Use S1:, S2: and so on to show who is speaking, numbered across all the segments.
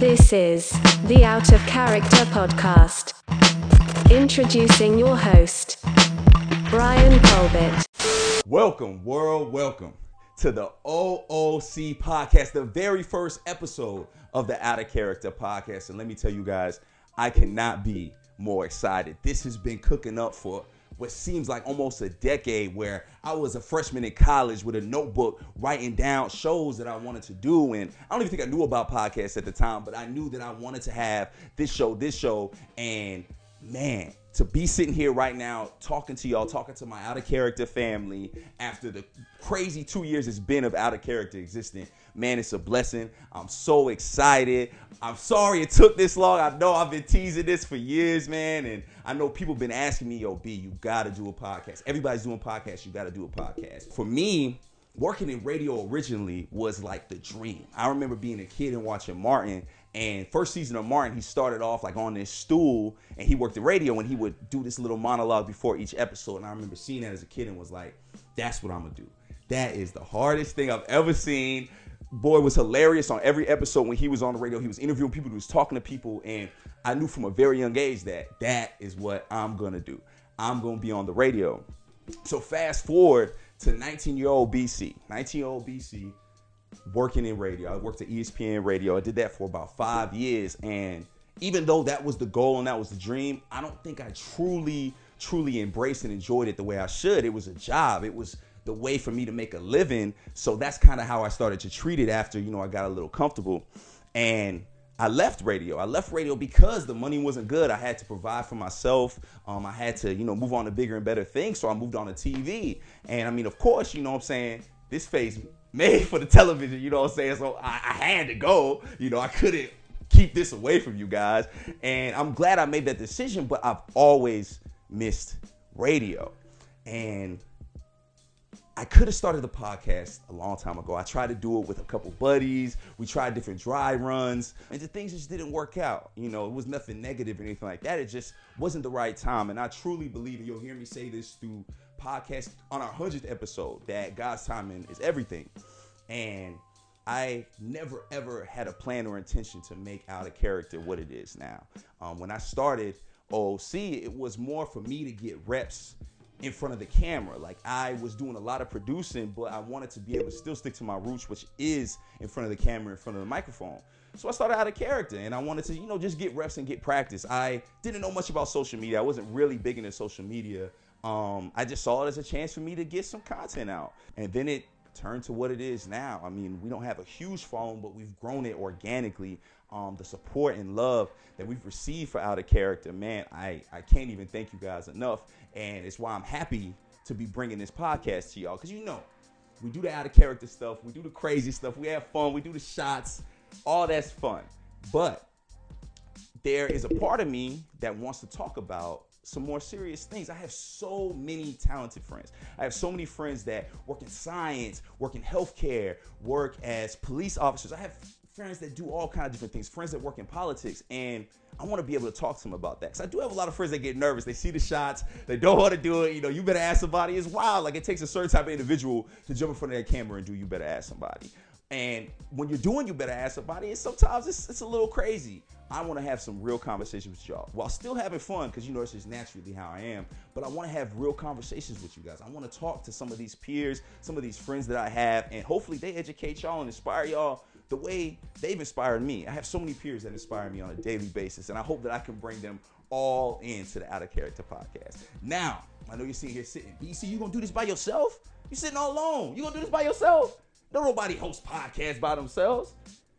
S1: This is the Out of Character Podcast. Introducing your host, Brian Colbert.
S2: Welcome, world, welcome to the OOC podcast, the very first episode of the Out of Character podcast. And let me tell you guys, I cannot be more excited. This has been cooking up for what seems like almost a decade where I was a freshman in college with a notebook writing down shows that I wanted to do. And I don't even think I knew about podcasts at the time, but I knew that I wanted to have this show, this show. And man, to be sitting here right now talking to y'all, talking to my out of character family after the crazy two years it's been of out of character existing, man, it's a blessing. I'm so excited. I'm sorry it took this long. I know I've been teasing this for years, man, and I know people been asking me, "Yo, B, you gotta do a podcast." Everybody's doing podcasts. You gotta do a podcast. For me, working in radio originally was like the dream. I remember being a kid and watching Martin. And first season of Martin, he started off like on this stool and he worked the radio and he would do this little monologue before each episode. And I remember seeing that as a kid and was like, that's what I'm gonna do. That is the hardest thing I've ever seen. Boy was hilarious on every episode when he was on the radio. He was interviewing people, he was talking to people, and I knew from a very young age that that is what I'm gonna do. I'm gonna be on the radio. So fast forward to 19 year old BC. 19 year old BC working in radio. I worked at ESPN radio. I did that for about five years. And even though that was the goal and that was the dream, I don't think I truly, truly embraced and enjoyed it the way I should. It was a job. It was the way for me to make a living. So that's kind of how I started to treat it after, you know, I got a little comfortable. And I left radio. I left radio because the money wasn't good. I had to provide for myself. Um, I had to, you know, move on to bigger and better things. So I moved on to TV. And I mean, of course, you know what I'm saying? This face made for the television, you know what I'm saying? So I, I had to go. You know, I couldn't keep this away from you guys. And I'm glad I made that decision, but I've always missed radio. And I could have started the podcast a long time ago. I tried to do it with a couple buddies. We tried different dry runs, and the things just didn't work out. You know, it was nothing negative or anything like that. It just wasn't the right time. And I truly believe, and you'll hear me say this through podcast on our hundredth episode, that God's timing is everything. And I never ever had a plan or intention to make out a character what it is now. Um, when I started OC, it was more for me to get reps in front of the camera. Like I was doing a lot of producing, but I wanted to be able to still stick to my roots, which is in front of the camera, in front of the microphone. So I started out of character and I wanted to, you know, just get reps and get practice. I didn't know much about social media. I wasn't really big into social media. Um, I just saw it as a chance for me to get some content out. And then it turned to what it is now. I mean, we don't have a huge following, but we've grown it organically. Um, the support and love that we've received for Out of Character, man, I, I can't even thank you guys enough. And it's why I'm happy to be bringing this podcast to y'all. Because you know, we do the Out of Character stuff, we do the crazy stuff, we have fun, we do the shots, all that's fun. But there is a part of me that wants to talk about some more serious things. I have so many talented friends. I have so many friends that work in science, work in healthcare, work as police officers. I have friends that do all kinds of different things, friends that work in politics, and I want to be able to talk to them about that. Because I do have a lot of friends that get nervous. They see the shots, they don't want to do it. You know, you better ask somebody. It's wild. Like it takes a certain type of individual to jump in front of that camera and do you better ask somebody. And when you're doing you better ask somebody, and sometimes it's, it's a little crazy. I want to have some real conversations with y'all while still having fun because you know it's just naturally how I am. But I want to have real conversations with you guys. I want to talk to some of these peers, some of these friends that I have, and hopefully they educate y'all and inspire y'all the way they've inspired me. I have so many peers that inspire me on a daily basis, and I hope that I can bring them all into the Out of Character podcast. Now, I know you're sitting here sitting, BC, you gonna do this by yourself? You sitting all alone. You gonna do this by yourself? No, nobody host podcasts by themselves.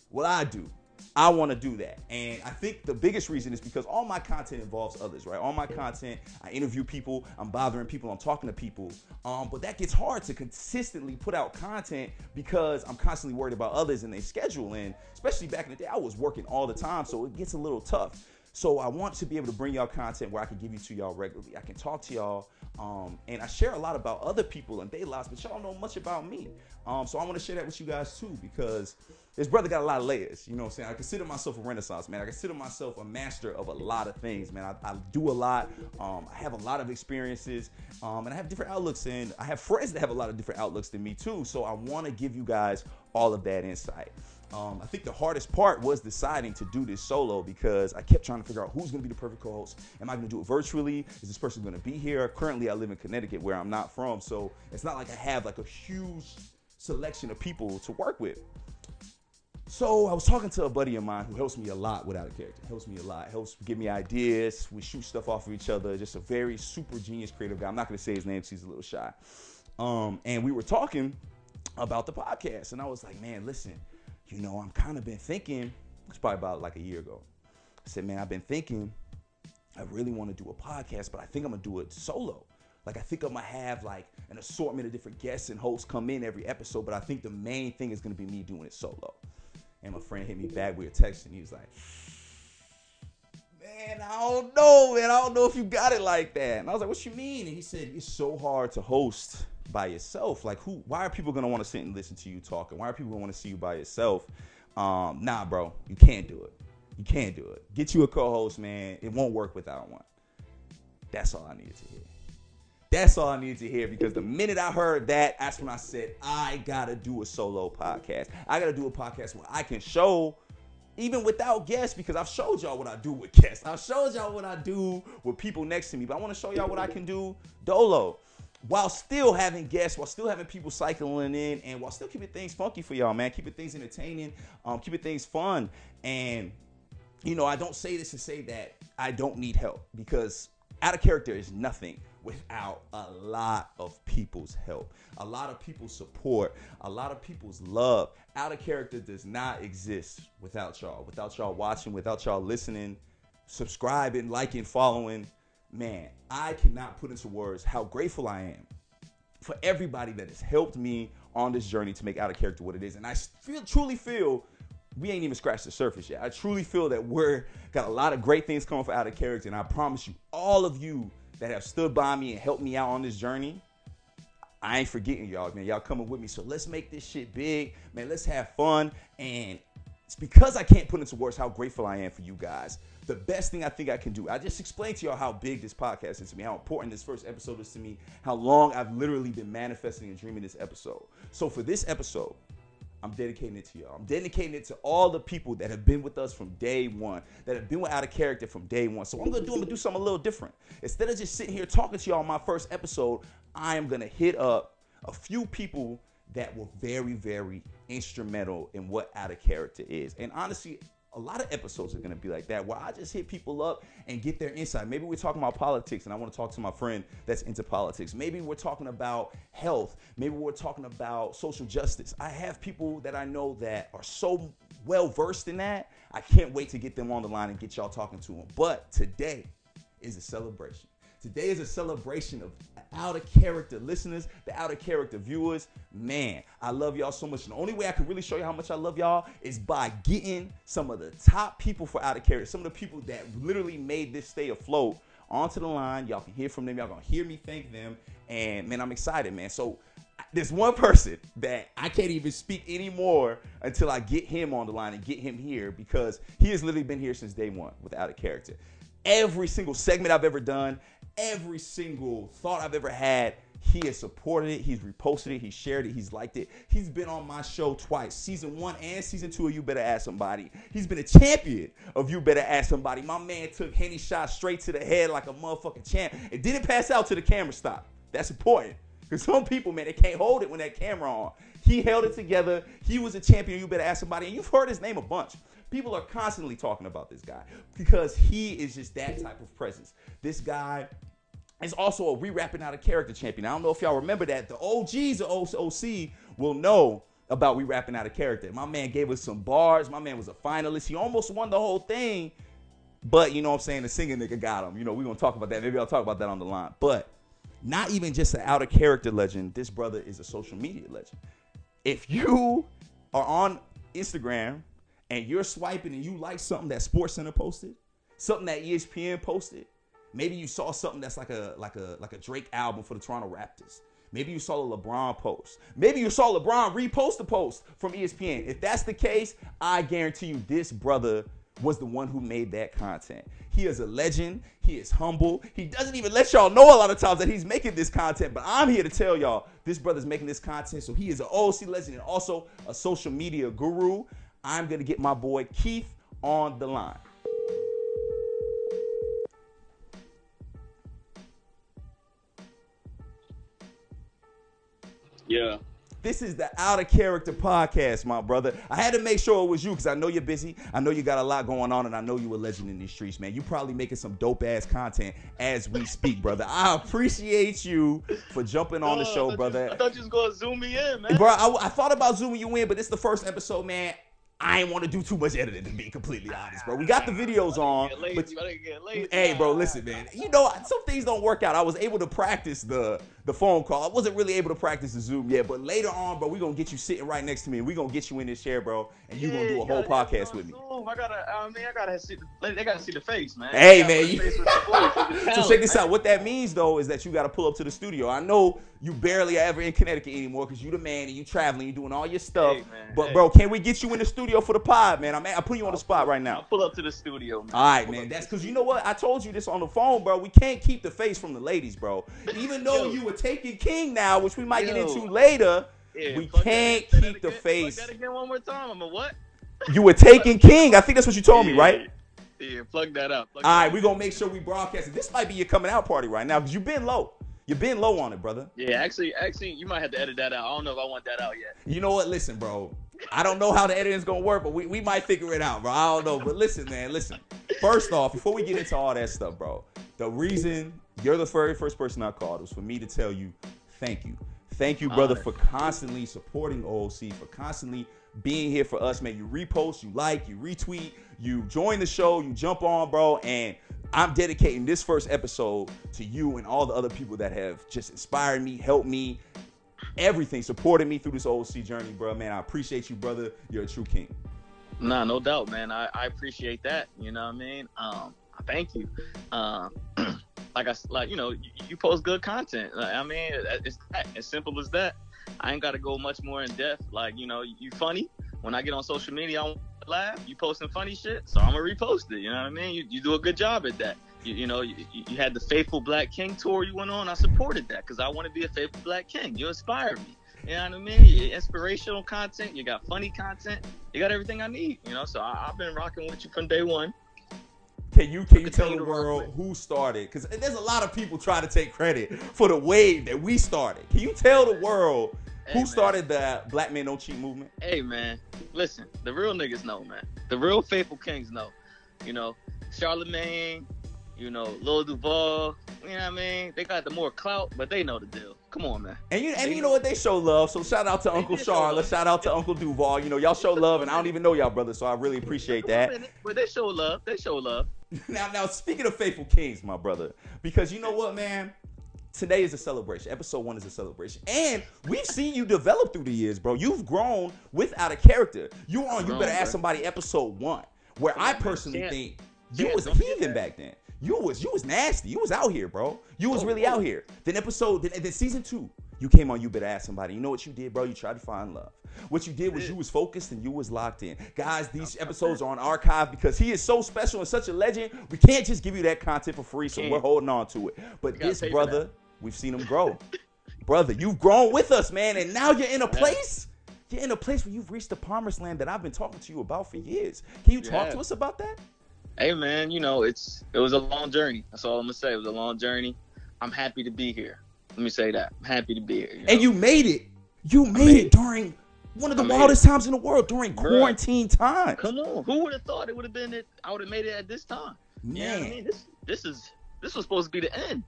S2: Well, I do. I want to do that. And I think the biggest reason is because all my content involves others, right? All my content, I interview people, I'm bothering people, I'm talking to people. Um, but that gets hard to consistently put out content because I'm constantly worried about others and their schedule. And especially back in the day, I was working all the time, so it gets a little tough. So I want to be able to bring y'all content where I can give you to y'all regularly. I can talk to y'all, um, and I share a lot about other people and their lives, but y'all know much about me. Um, so I want to share that with you guys too because this brother got a lot of layers. You know what I'm saying? I consider myself a renaissance man. I consider myself a master of a lot of things, man. I, I do a lot. Um, I have a lot of experiences, um, and I have different outlooks, and I have friends that have a lot of different outlooks than me too. So I want to give you guys all of that insight. Um, I think the hardest part was deciding to do this solo because I kept trying to figure out who's going to be the perfect co-host. Am I going to do it virtually? Is this person going to be here? Currently, I live in Connecticut, where I'm not from, so it's not like I have like a huge selection of people to work with. So I was talking to a buddy of mine who helps me a lot without a character. Helps me a lot. Helps give me ideas. We shoot stuff off of each other. Just a very super genius creative guy. I'm not going to say his name he's a little shy. Um, and we were talking about the podcast, and I was like, man, listen, you know, I'm kind of been thinking. It's probably about like a year ago. I said, man, I've been thinking. I really want to do a podcast, but I think I'm gonna do it solo. Like I think I'm gonna have like an assortment of different guests and hosts come in every episode, but I think the main thing is gonna be me doing it solo. And my friend hit me back. We were texting. He was like, "Man, I don't know, man. I don't know if you got it like that." And I was like, "What you mean?" And he said, "It's so hard to host by yourself. Like, who? Why are people gonna want to sit and listen to you talking? Why are people gonna want to see you by yourself? Um, nah, bro, you can't do it. You can't do it. Get you a co-host, man. It won't work without one. That's all I needed to hear. That's all I needed to hear because the minute I heard that, that's when I said, I gotta do a solo podcast. I gotta do a podcast where I can show, even without guests, because I've showed y'all what I do with guests. I've showed y'all what I do with people next to me, but I wanna show y'all what I can do dolo while still having guests, while still having people cycling in, and while still keeping things funky for y'all, man. Keeping things entertaining, um, keeping things fun. And, you know, I don't say this to say that I don't need help because out of character is nothing without a lot of people's help, a lot of people's support, a lot of people's love. Out of character does not exist without y'all, without y'all watching, without y'all listening, subscribing, liking, following. Man, I cannot put into words how grateful I am for everybody that has helped me on this journey to make out of character what it is. And I feel truly feel we ain't even scratched the surface yet. I truly feel that we're got a lot of great things coming for out of character, and I promise you, all of you that have stood by me and helped me out on this journey. I ain't forgetting y'all, man. Y'all coming with me. So let's make this shit big, man. Let's have fun. And it's because I can't put into words how grateful I am for you guys. The best thing I think I can do, I just explained to y'all how big this podcast is to me, how important this first episode is to me, how long I've literally been manifesting and dreaming this episode. So for this episode, I'm dedicating it to y'all. I'm dedicating it to all the people that have been with us from day one, that have been out of character from day one. So I'm gonna do, I'm gonna do something a little different. Instead of just sitting here talking to y'all on my first episode, I am gonna hit up a few people that were very, very instrumental in what out of character is. And honestly, a lot of episodes are going to be like that where I just hit people up and get their insight. Maybe we're talking about politics and I want to talk to my friend that's into politics. Maybe we're talking about health. Maybe we're talking about social justice. I have people that I know that are so well versed in that. I can't wait to get them on the line and get y'all talking to them. But today is a celebration. Today is a celebration of out of character listeners, the out of character viewers. Man, I love y'all so much. The only way I can really show you how much I love y'all is by getting some of the top people for out of character, some of the people that literally made this stay afloat onto the line. Y'all can hear from them. Y'all gonna hear me thank them. And man, I'm excited, man. So there's one person that I can't even speak anymore until I get him on the line and get him here because he has literally been here since day one without a character. Every single segment I've ever done, every single thought I've ever had. He has supported it. He's reposted it. He's shared it. He's liked it. He's been on my show twice, season one and season two of You Better Ask Somebody. He's been a champion of You Better Ask Somebody. My man took Henny shots straight to the head like a motherfucking champ and didn't pass out to the camera stop. That's important. Because some people, man, they can't hold it when that camera on. He held it together. He was a champion. You better ask somebody. And you've heard his name a bunch. People are constantly talking about this guy because he is just that type of presence. This guy is also a re-rapping out of character champion. I don't know if y'all remember that. The OGs of OC will know about re-rapping out of character. My man gave us some bars. My man was a finalist. He almost won the whole thing. But you know what I'm saying? The singing nigga got him. You know, we're gonna talk about that. Maybe I'll talk about that on the line. But not even just an out of character legend. This brother is a social media legend. If you are on Instagram and you're swiping and you like something that Sports Center posted, something that ESPN posted, maybe you saw something that's like a like a like a Drake album for the Toronto Raptors. Maybe you saw a LeBron post. Maybe you saw LeBron repost a post from ESPN. If that's the case, I guarantee you this brother was the one who made that content. He is a legend. He is humble. He doesn't even let y'all know a lot of times that he's making this content, but I'm here to tell y'all this brother's making this content. So he is an OC legend and also a social media guru. I'm gonna get my boy Keith on the line.
S3: Yeah.
S2: This is the Out of Character podcast, my brother. I had to make sure it was you because I know you're busy. I know you got a lot going on, and I know you a legend in these streets, man. You probably making some dope ass content as we speak, brother. I appreciate you for jumping on the
S3: Oh, I
S2: show, brother.
S3: You, I thought you was gonna zoom me in, man.
S2: Bro, I, I thought about zooming you in, but this is the first episode, man. I ain't want to do too much editing, to be completely honest, bro. We got the videos on,
S3: Get lazy,
S2: but
S3: I get lazy.
S2: Hey, bro, listen, man. You know, some things don't work out. I was able to practice the the phone call. I wasn't really able to practice the Zoom yet, but later on, bro, we're gonna get you sitting right next to me, and we're gonna get you in this chair, bro, and you're gonna do a whole podcast with me.
S3: Zoom. I gotta, I mean, I gotta see. The, they gotta see the face, man.
S2: Hey, man, you-
S3: face with the voice, with
S2: So check this
S3: man.
S2: out. What that means though is that you got to pull up to the studio. I know you barely ever in Connecticut anymore because you the man and you traveling, you doing all your stuff.
S3: Hey,
S2: but
S3: hey.
S2: bro, can we get you in the studio for the pod, man? I'm I put you on the spot right now.
S3: I'll pull up to the studio, man.
S2: All right, man. That's because you know what? I told you this on the phone, bro. We can't keep the face from the ladies, bro. Even though
S3: Yo.
S2: you were taking King now, which we might get into later,
S3: Yeah,
S2: we can't
S3: that
S2: keep the face.
S3: Plug that again one more time. I'm a what?
S2: you were taking King. I think that's what you told me, right?
S3: Yeah, plug that up. Plug
S2: All
S3: that
S2: right, we're gonna make sure we broadcast it. This might be your coming out party right now because you've been low. You've been low on it, brother.
S3: Yeah, actually, actually, you might have to edit that out. I don't know if I want that out yet.
S2: You know what? Listen, bro. I don't know how the editing's gonna work, but we, we might figure it out, bro. I don't know. But listen, man, listen. First off, before we get into all that stuff, bro, the reason you're the very first person I called was for me to tell you thank you. Thank you, brother,
S3: Honor.
S2: for constantly supporting OOC, for constantly being here for us, man. You repost, you like, you retweet, you join the show, you jump on, bro, and I'm dedicating this first episode to you and all the other people that have just inspired me, helped me, everything, supported me through this OC journey, bro. Man, I appreciate you, brother. You're a true king.
S3: Nah, no doubt, man. I, I appreciate that. You know what I mean? Um, thank you. Um, like I like you know, you, you post good content. Like, I mean, it's that, as simple as that. I ain't got to go much more in depth. Like you know, you funny. When I get on social media, I laugh. You posting funny shit, so I'm gonna repost it. You know what I mean? You, you do a good job at that. You, you know, you, you had the Faithful Black King tour you went on. I supported that because I want to be a faithful Black King. You inspired me. You know what I mean? You- Inspirational content. You got funny content. You got everything I need. You know, so I, I've been rocking with you from day one.
S2: Can you can you tell the world who started? Because there's a lot of people trying to take credit for the wave that we started. Can you tell the world
S3: Hey,
S2: who
S3: man.
S2: started the Black Men Don't Cheat movement?
S3: Hey man, listen, the real niggas know, man. The real faithful kings know. You know, Charlemagne, you know, Lil Duval, you know what I mean? They got the more clout, but they know the deal. Come on, man.
S2: And you and
S3: They
S2: you know what they show love. So shout out to Uncle Charlotte, shout out to Uncle Duval. You know y'all show love, and I don't even know y'all brother, so I really appreciate that.
S3: But they show love. They show love.
S2: Now, now speaking of faithful kings, my brother, because you know what, man. Today is a celebration. Episode one is a celebration, and we've seen you develop through the years, bro. You've grown without a character. You on. You better ask somebody. Episode one, where I personally think you was a heathen back then. You was you was nasty. You was out here, bro. You was
S3: Oh,
S2: really
S3: oh.
S2: out here. Then episode, then, then season two, you came on. You better ask somebody. You know what you did, bro? You tried to find love. What you did was you was focused and you was locked in. Guys, these episodes are on archive because he is so special and such a legend. We can't just give you that content for free, so we're holding on to it. But this brother, we've seen him grow. brother, you've grown with us, man, and now you're in a place. You're in a place where you've reached the promised land that I've been talking to you about for years. Can you talk
S3: Yeah.
S2: to us about that?
S3: Hey man, you know, it's it was a long journey. That's all I'm gonna say. It was a long journey. I'm happy to be here. Let me say that. I'm happy to be here. you
S2: And you made it. You made,
S3: made
S2: it
S3: it.
S2: during one of the
S3: I
S2: wildest times in the world, during
S3: Bruh.
S2: quarantine time.
S3: Come on, who would have thought it would have been it? I would have made it at this time? You know I
S2: Man.
S3: mean? This this is this was supposed to be the end.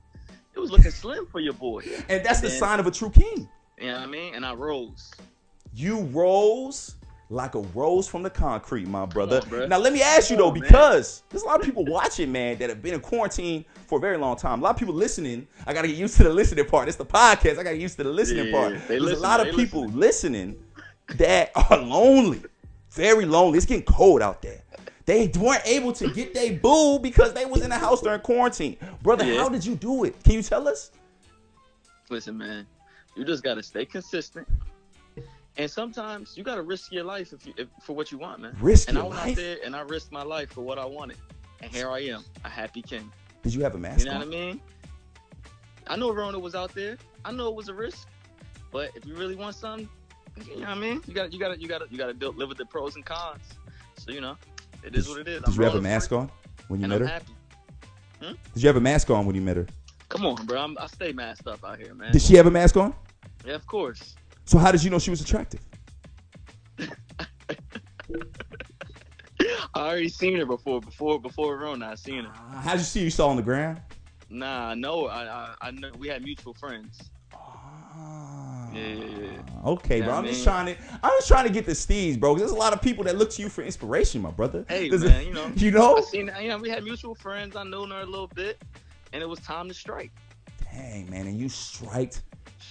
S3: It was looking slim for your boy.
S2: And that's the
S3: Man.
S2: sign of a true king.
S3: You know what I mean? And I rose.
S2: You rose like a rose from the concrete, my brother.
S3: on, bruh.
S2: now let me ask you though,
S3: on, man.
S2: because there's a lot of people watching, man, that have been in quarantine for a very long time. A lot of people listening. I gotta get used to the listening part. It's the podcast. I gotta get used to the listening
S3: Yeah,
S2: part. There's a lot of people listening that are lonely, very lonely. It's getting cold out there. They weren't able to get their boo because they was in the house during quarantine. Brother,
S3: Yeah.
S2: how did you do it? Can you tell us?
S3: Listen, man, you just gotta stay consistent. And sometimes you gotta risk your life if you if, for what you want, man.
S2: Risk
S3: and I
S2: your
S3: went
S2: life?
S3: out there and I risked my life for what I wanted. And here I am, a happy king.
S2: Did you have a mask
S3: You know
S2: on?
S3: what I mean? I know Rona was out there. I know it was a risk. But if you really want something, you know what I mean? You got you got to you got you got to live with the pros and cons. So you know, it is what it is.
S2: Did
S3: I'm
S2: you have a mask on when you met
S3: I'm
S2: her?
S3: happy. Hmm?
S2: Did you have a mask on when you met her?
S3: Come on, bro. I'm, I stay masked up out here, man.
S2: Did she have a mask on?
S3: Yeah, of course.
S2: So how did you know she was attractive?
S3: I already seen her before, before, before Rona. I seen her.
S2: Uh, how'd you see her? You saw on the ground?
S3: Nah, I know. I, I, I know. We had mutual friends.
S2: Ah,
S3: Yeah, yeah, yeah.
S2: Okay,
S3: Yeah,
S2: bro.
S3: I
S2: I'm just trying to. I'm just trying to get the steeds, bro. 'cause There's a lot of people that look to you for inspiration, my brother.
S3: Hey, man, you know.
S2: you
S3: I
S2: know.
S3: seen. You know, we had mutual friends. I known her a little bit, and it was time to strike.
S2: Dang, man, and you striked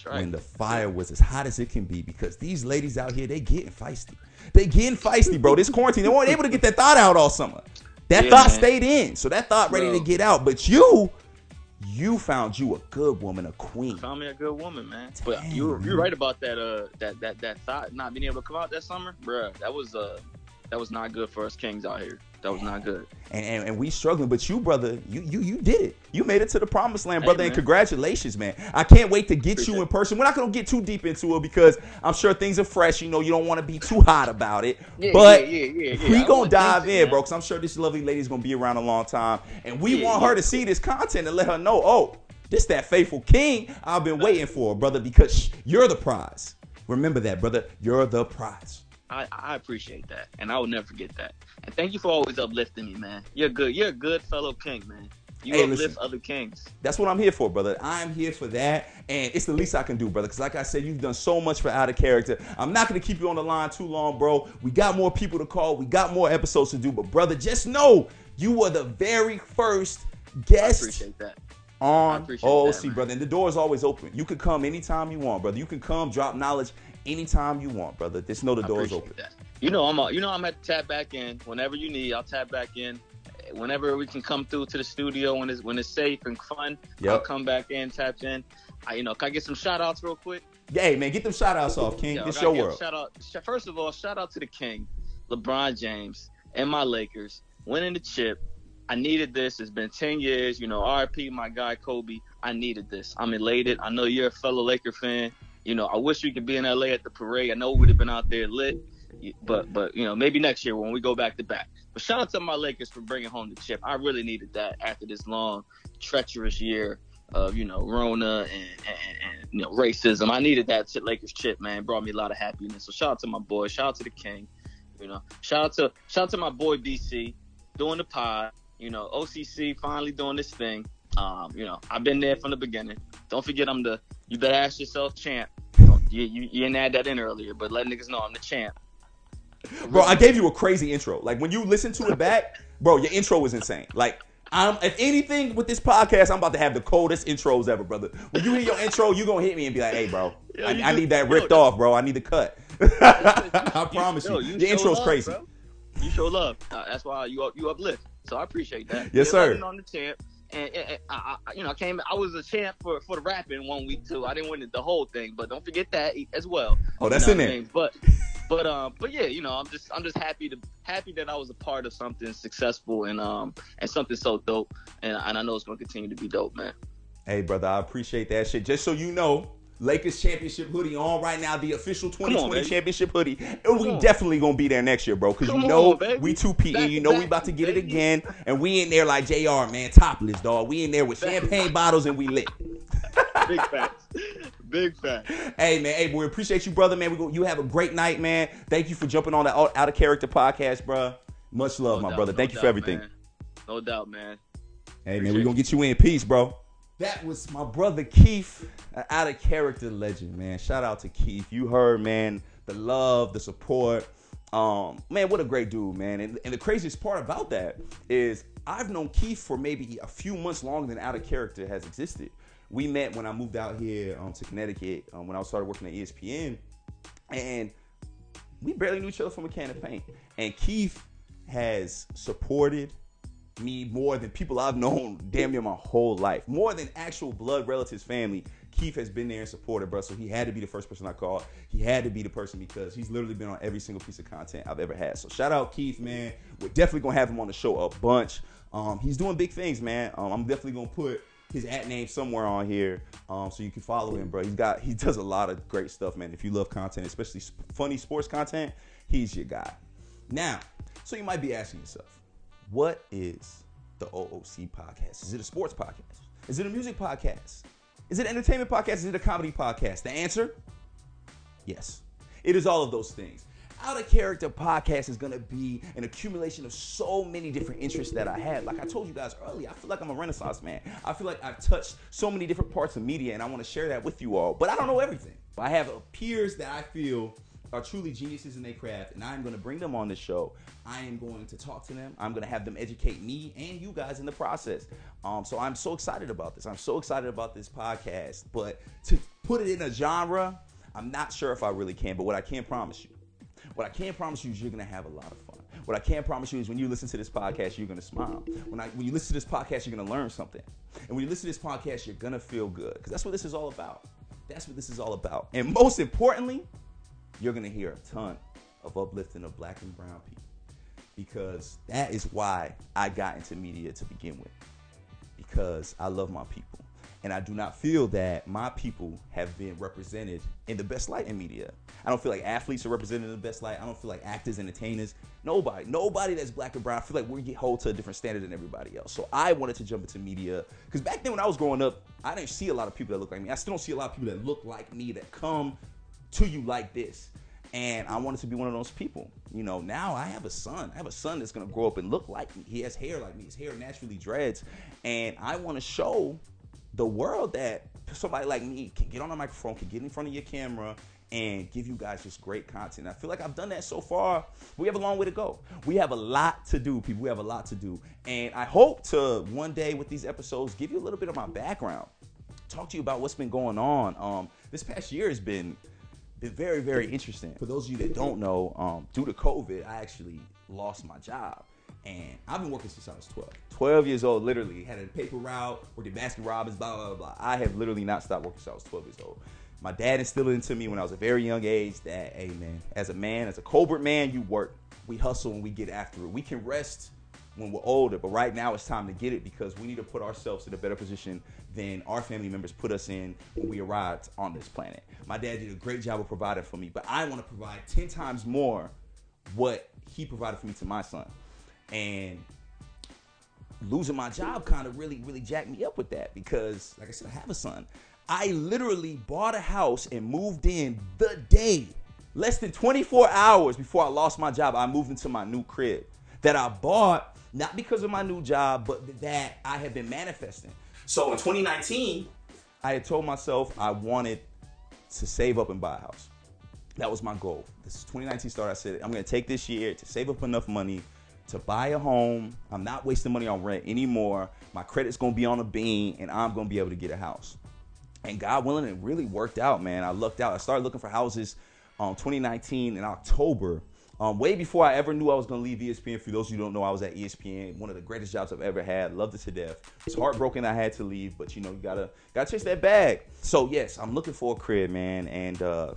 S3: Strike.
S2: when the fire was as hot as it can be because these ladies out here, they getting feisty. They getting feisty, bro. This quarantine, they weren't able to get that thought out all summer. That
S3: Yeah,
S2: thought
S3: man.
S2: stayed in, so that thought ready
S3: Bro.
S2: to get out. But you, you found you a good woman, a queen.
S3: Found me a good woman, man. But you you're right about that. Uh, that that that thought not being able to come out that summer, bruh. That was uh, that was not good for us kings out here. That was not good.
S2: and, and, and we struggling. But you, brother, you you you did it. You made it to the promised land,
S3: Hey,
S2: brother. and congratulations, man. I can't wait to get you in person. We're not gonna get too deep into it because I'm sure things are fresh. You know, you don't want to be too hot about it.
S3: Yeah,
S2: but
S3: yeah, yeah, yeah,
S2: we
S3: I
S2: gonna dive in,
S3: man.
S2: bro. Because I'm sure this lovely lady's gonna be around a long time, and we
S3: Yeah,
S2: want her to see this content and let her know, oh, this that faithful king I've been waiting for, brother. Because you're the prize. Remember that, brother. You're the prize.
S3: I, I appreciate that, and I will never forget that. And thank you for always uplifting me, man. You're good. You're a good fellow king, man. You
S2: Hey,
S3: uplift
S2: listen.
S3: other kings.
S2: That's what I'm here for, brother. I'm here for that, and it's the least I can do, brother. Because like I said, you've done so much for Out of Character. I'm not gonna keep you on the line too long, bro. We got more people to call. We got more episodes to do, but brother, just know you were the very first
S3: I
S2: guest
S3: appreciate that. I
S2: on OOC,
S3: that,
S2: brother. And the door is always open. You can come anytime you want, brother. You can come drop knowledge anytime you want, brother. Just know the
S3: I
S2: door is open.
S3: that. You know I'm. A, you know I'm at tap back in whenever you need. I'll tap back in. Whenever we can come through to the studio when it's when it's safe and fun, I'll come back in, tap in. I, you know, can I get some shout outs real quick?
S2: Hey, man, get them shout outs off, King.
S3: Yo,
S2: This your world.
S3: Shout out. First of all, shout out to the King, LeBron James, and my Lakers winning the chip. I needed this. It's been 10 years. You know, RP, my guy Kobe. I needed this. I'm elated. I know you're a fellow Laker fan. You know, I wish we could be in LA at the parade. I know we'd have been out there lit, but but you know maybe next year when we go back to back. But shout out to my Lakers for bringing home the chip. I really needed that after this long, treacherous year of you know Rona and, and, and you know racism. I needed that chip, Lakers chip, man. It brought me a lot of happiness. So shout out to my boy. Shout out to the King. You know, shout out to shout out to my boy BC doing the pod. You know, OCC finally doing this thing. Um, you know, I've been there from the beginning. Don't forget, I'm the. You better ask yourself, champ. You, you, you didn't add that in earlier, but let niggas know I'm the champ.
S2: Bro, I gave you a crazy intro. Like when you listen to it back, bro, your intro was insane. Like, I'm if anything with this podcast, I'm about to have the coldest intros ever, brother. When you hear your intro, you gonna hit me and be like, "Hey, bro,
S3: Yo,
S2: I,
S3: you
S2: I need that ripped
S3: that-
S2: off, bro. I need the cut." I
S3: You-
S2: promise
S3: yo,
S2: you,
S3: you
S2: your
S3: show
S2: intro's
S3: love,
S2: crazy.
S3: bro. You show love. Uh, that's why you up- you uplift. So I appreciate that.
S2: Yes,
S3: You're
S2: sir.
S3: On the champ, and, and- and I, I, you know, I came. I was a champ for for the rapping one week too. I didn't win the whole thing, but don't forget that as well.
S2: Oh, that's
S3: You
S2: in
S3: know what
S2: there.
S3: I mean? But but um but yeah, you know, I'm just I'm just happy to happy that I was a part of something successful and um and something so dope, and, and I know it's gonna continue to be dope, man.
S2: Hey, brother, I appreciate that shit. Just so you know, Lakers championship hoodie on right now, the official 2020
S3: baby.
S2: championship hoodie. And we definitely gonna be there next year, bro. Cause you know
S3: on,
S2: we two P and you know we about to get it again. And we in there like JR, man, topless, dog. We in there with champagne bottles and we lit.
S3: Big facts, big facts.
S2: Hey man, hey, we appreciate you, brother, man. We go, you have a great night, man. Thank you for jumping on the Out Out of Character podcast, bro. Much love,
S3: No
S2: my
S3: doubt,
S2: brother.
S3: no
S2: Thank you for everything.
S3: man. No doubt, man.
S2: Hey man,
S3: Appreciate
S2: we gonna get you in peace, bro. That was my brother Keith, an out of character legend, man. Shout out to Keith. You heard, man, the love, the support. Um, man, what a great dude, man. And, and the craziest part about that is I've known Keith for maybe a few months longer than Out of Character has existed. We met when I moved out here um, to Connecticut um, when I started working at ESPN, and we barely knew each other from a can of paint. And Keith has supported me more than people I've known damn near my whole life. More than actual blood relatives, family. Keith has been there and supported, bro. So he had to be the first person I called. He had to be the person because he's literally been on every single piece of content I've ever had. So shout out Keith, man. We're definitely gonna have him on the show a bunch. Um, he's doing big things, man. Um, I'm definitely gonna put his at name somewhere on here, um, so you can follow him, bro. He's got he does a lot of great stuff, man. If you love content, especially sp- funny sports content, he's your guy. Now, so you might be asking yourself, what is the OOC podcast? Is it a sports podcast? Is it a music podcast? Is it an entertainment podcast? Is it a comedy podcast? The answer, yes. It is all of those things. Out of Character podcast is gonna be an accumulation of so many different interests that I had. Like I told you guys earlier, I feel like I'm a renaissance man. I feel like I've touched so many different parts of media and I wanna share that with you all. But I don't know everything. I have peers that I feel are truly geniuses in their craft, and I'm going to bring them on the show. I am going to talk to them. I'm going to have them educate me and you guys in the process. Um, so I'm so excited about this. I'm so excited about this podcast. But to put it in a genre, I'm not sure if I really can. But what I can promise you, what I can promise you is you're going to have a lot of fun. What I can promise you is when you listen to this podcast, you're gonna smile. When I when you listen to this podcast, you're gonna learn something. And when you listen to this podcast, you're gonna feel good. Because that's what this is all about. That's what this is all about. And most importantly, you're gonna hear a ton of uplifting of black and brown people. Because that is why I got into media to begin with. Because I love my people. And I do not feel that my people have been represented in the best light in media. I don't feel like athletes are represented in the best light. I don't feel like actors, entertainers, nobody, nobody that's black or brown. I feel like we get hold to a different standard than everybody else. So I wanted to jump into media because back then when I was growing up, I didn't see a lot of people that look like me. I still don't see a lot of people that look like me that come to you like this. And I wanted to be one of those people. You know, now I have a son. I have a son that's gonna grow up and look like me. He has hair like me. His hair naturally dreads. And I want to show the world that somebody like me can get on a microphone, can get in front of your camera, and give you guys just great content. I feel like I've done that so far. We have a long way to go. We have a lot to do, people. We have a lot to do. And I hope to one day with these episodes give you a little bit of my background, talk to you about what's been going on. Um, this past year has been been very, very interesting. For those of you that don't know, um, due to COVID, I actually lost my job. And I've been working since I was 12. 12 years old, literally. Had a paper route, worked at Baskin Robbins, blah, blah, blah, blah. I have literally not stopped working since I was 12 years old. My dad instilled it into me when I was a very young age that, hey, man, as a man, as a Colbert man, you work. We hustle and we get after it. We can rest when we're older, but right now it's time to get it because we need to put ourselves in a better position than our family members put us in when we arrived on this planet. My dad did a great job of providing for me, but I want to provide 10 times more what he provided for me to my son. And losing my job kind of really, really jacked me up with that because, like I said, I have a son. I literally bought a house and moved in the day, less than 24 hours before I lost my job. I moved into my new crib that I bought not because of my new job, but that I had been manifesting. So in 2019, I had told myself I wanted to save up and buy a house. That was my goal. This is 2019 start. I said I'm gonna take this year to save up enough money to buy a home. I'm not wasting money on rent anymore. My credit's gonna be on a beam, and I'm gonna be able to get a house. And God willing, it really worked out, man. I lucked out. I started looking for houses um 2019 in October. Um, way before I ever knew I was gonna leave ESPN. For those of you who don't know, I was at ESPN, one of the greatest jobs I've ever had. Loved it to death. It's heartbroken I had to leave, but you know, you gotta gotta chase that bag. So yes, I'm looking for a crib, man, and uh,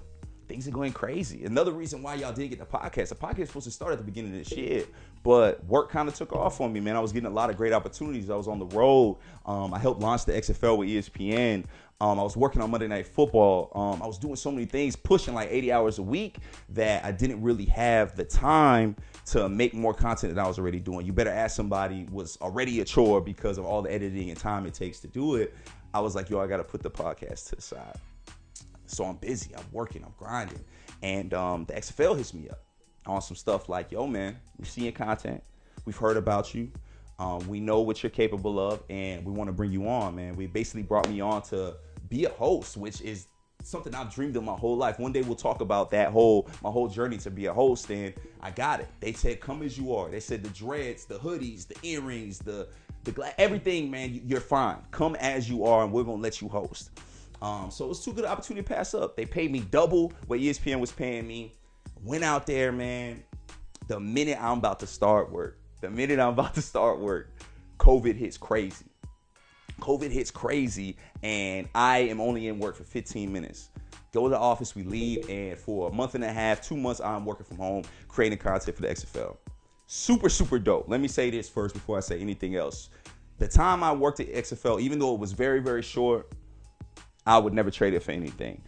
S2: things are going crazy. Another reason why y'all didn't get the podcast. The podcast was supposed to start at the beginning of this year, but work kind of took off on me, man. I was getting a lot of great opportunities. I was on the road. Um, I helped launch the XFL with ESPN. Um, I was working on Monday Night Football. Um, I was doing so many things, pushing like 80 hours a week, that I didn't really have the time to make more content that I was already doing. You better ask somebody was already a chore because of all the editing and time it takes to do it. I was like, yo, I got to put the podcast to the side. So I'm busy, I'm working, I'm grinding. And um, the XFL hits me up on some stuff like, yo, man, we're seeing content. We've heard about you. Um, we know what you're capable of, and we want to bring you on, man. We basically brought me on to be a host, which is something I've dreamed of my whole life. One day we'll talk about that whole my whole journey to be a host, and I got it. They said, "Come as you are." They said the dreads, the hoodies, the earrings, the the gla- everything, man. You're fine. Come as you are, and we're gonna let you host. Um, so it was too good an opportunity to pass up. They paid me double what ESPN was paying me. Went out there, man. The minute I'm about to start work, the minute I'm about to start work, COVID hits crazy. COVID hits crazy, and I am only in work for 15 minutes. Go to the office, we leave, and for a month and a half, two months, I'm working from home, creating content for the XFL. Super, super dope. Let me say this first before I say anything else. the time I worked at XFL, even though it was very, very short, I would never trade it for anything.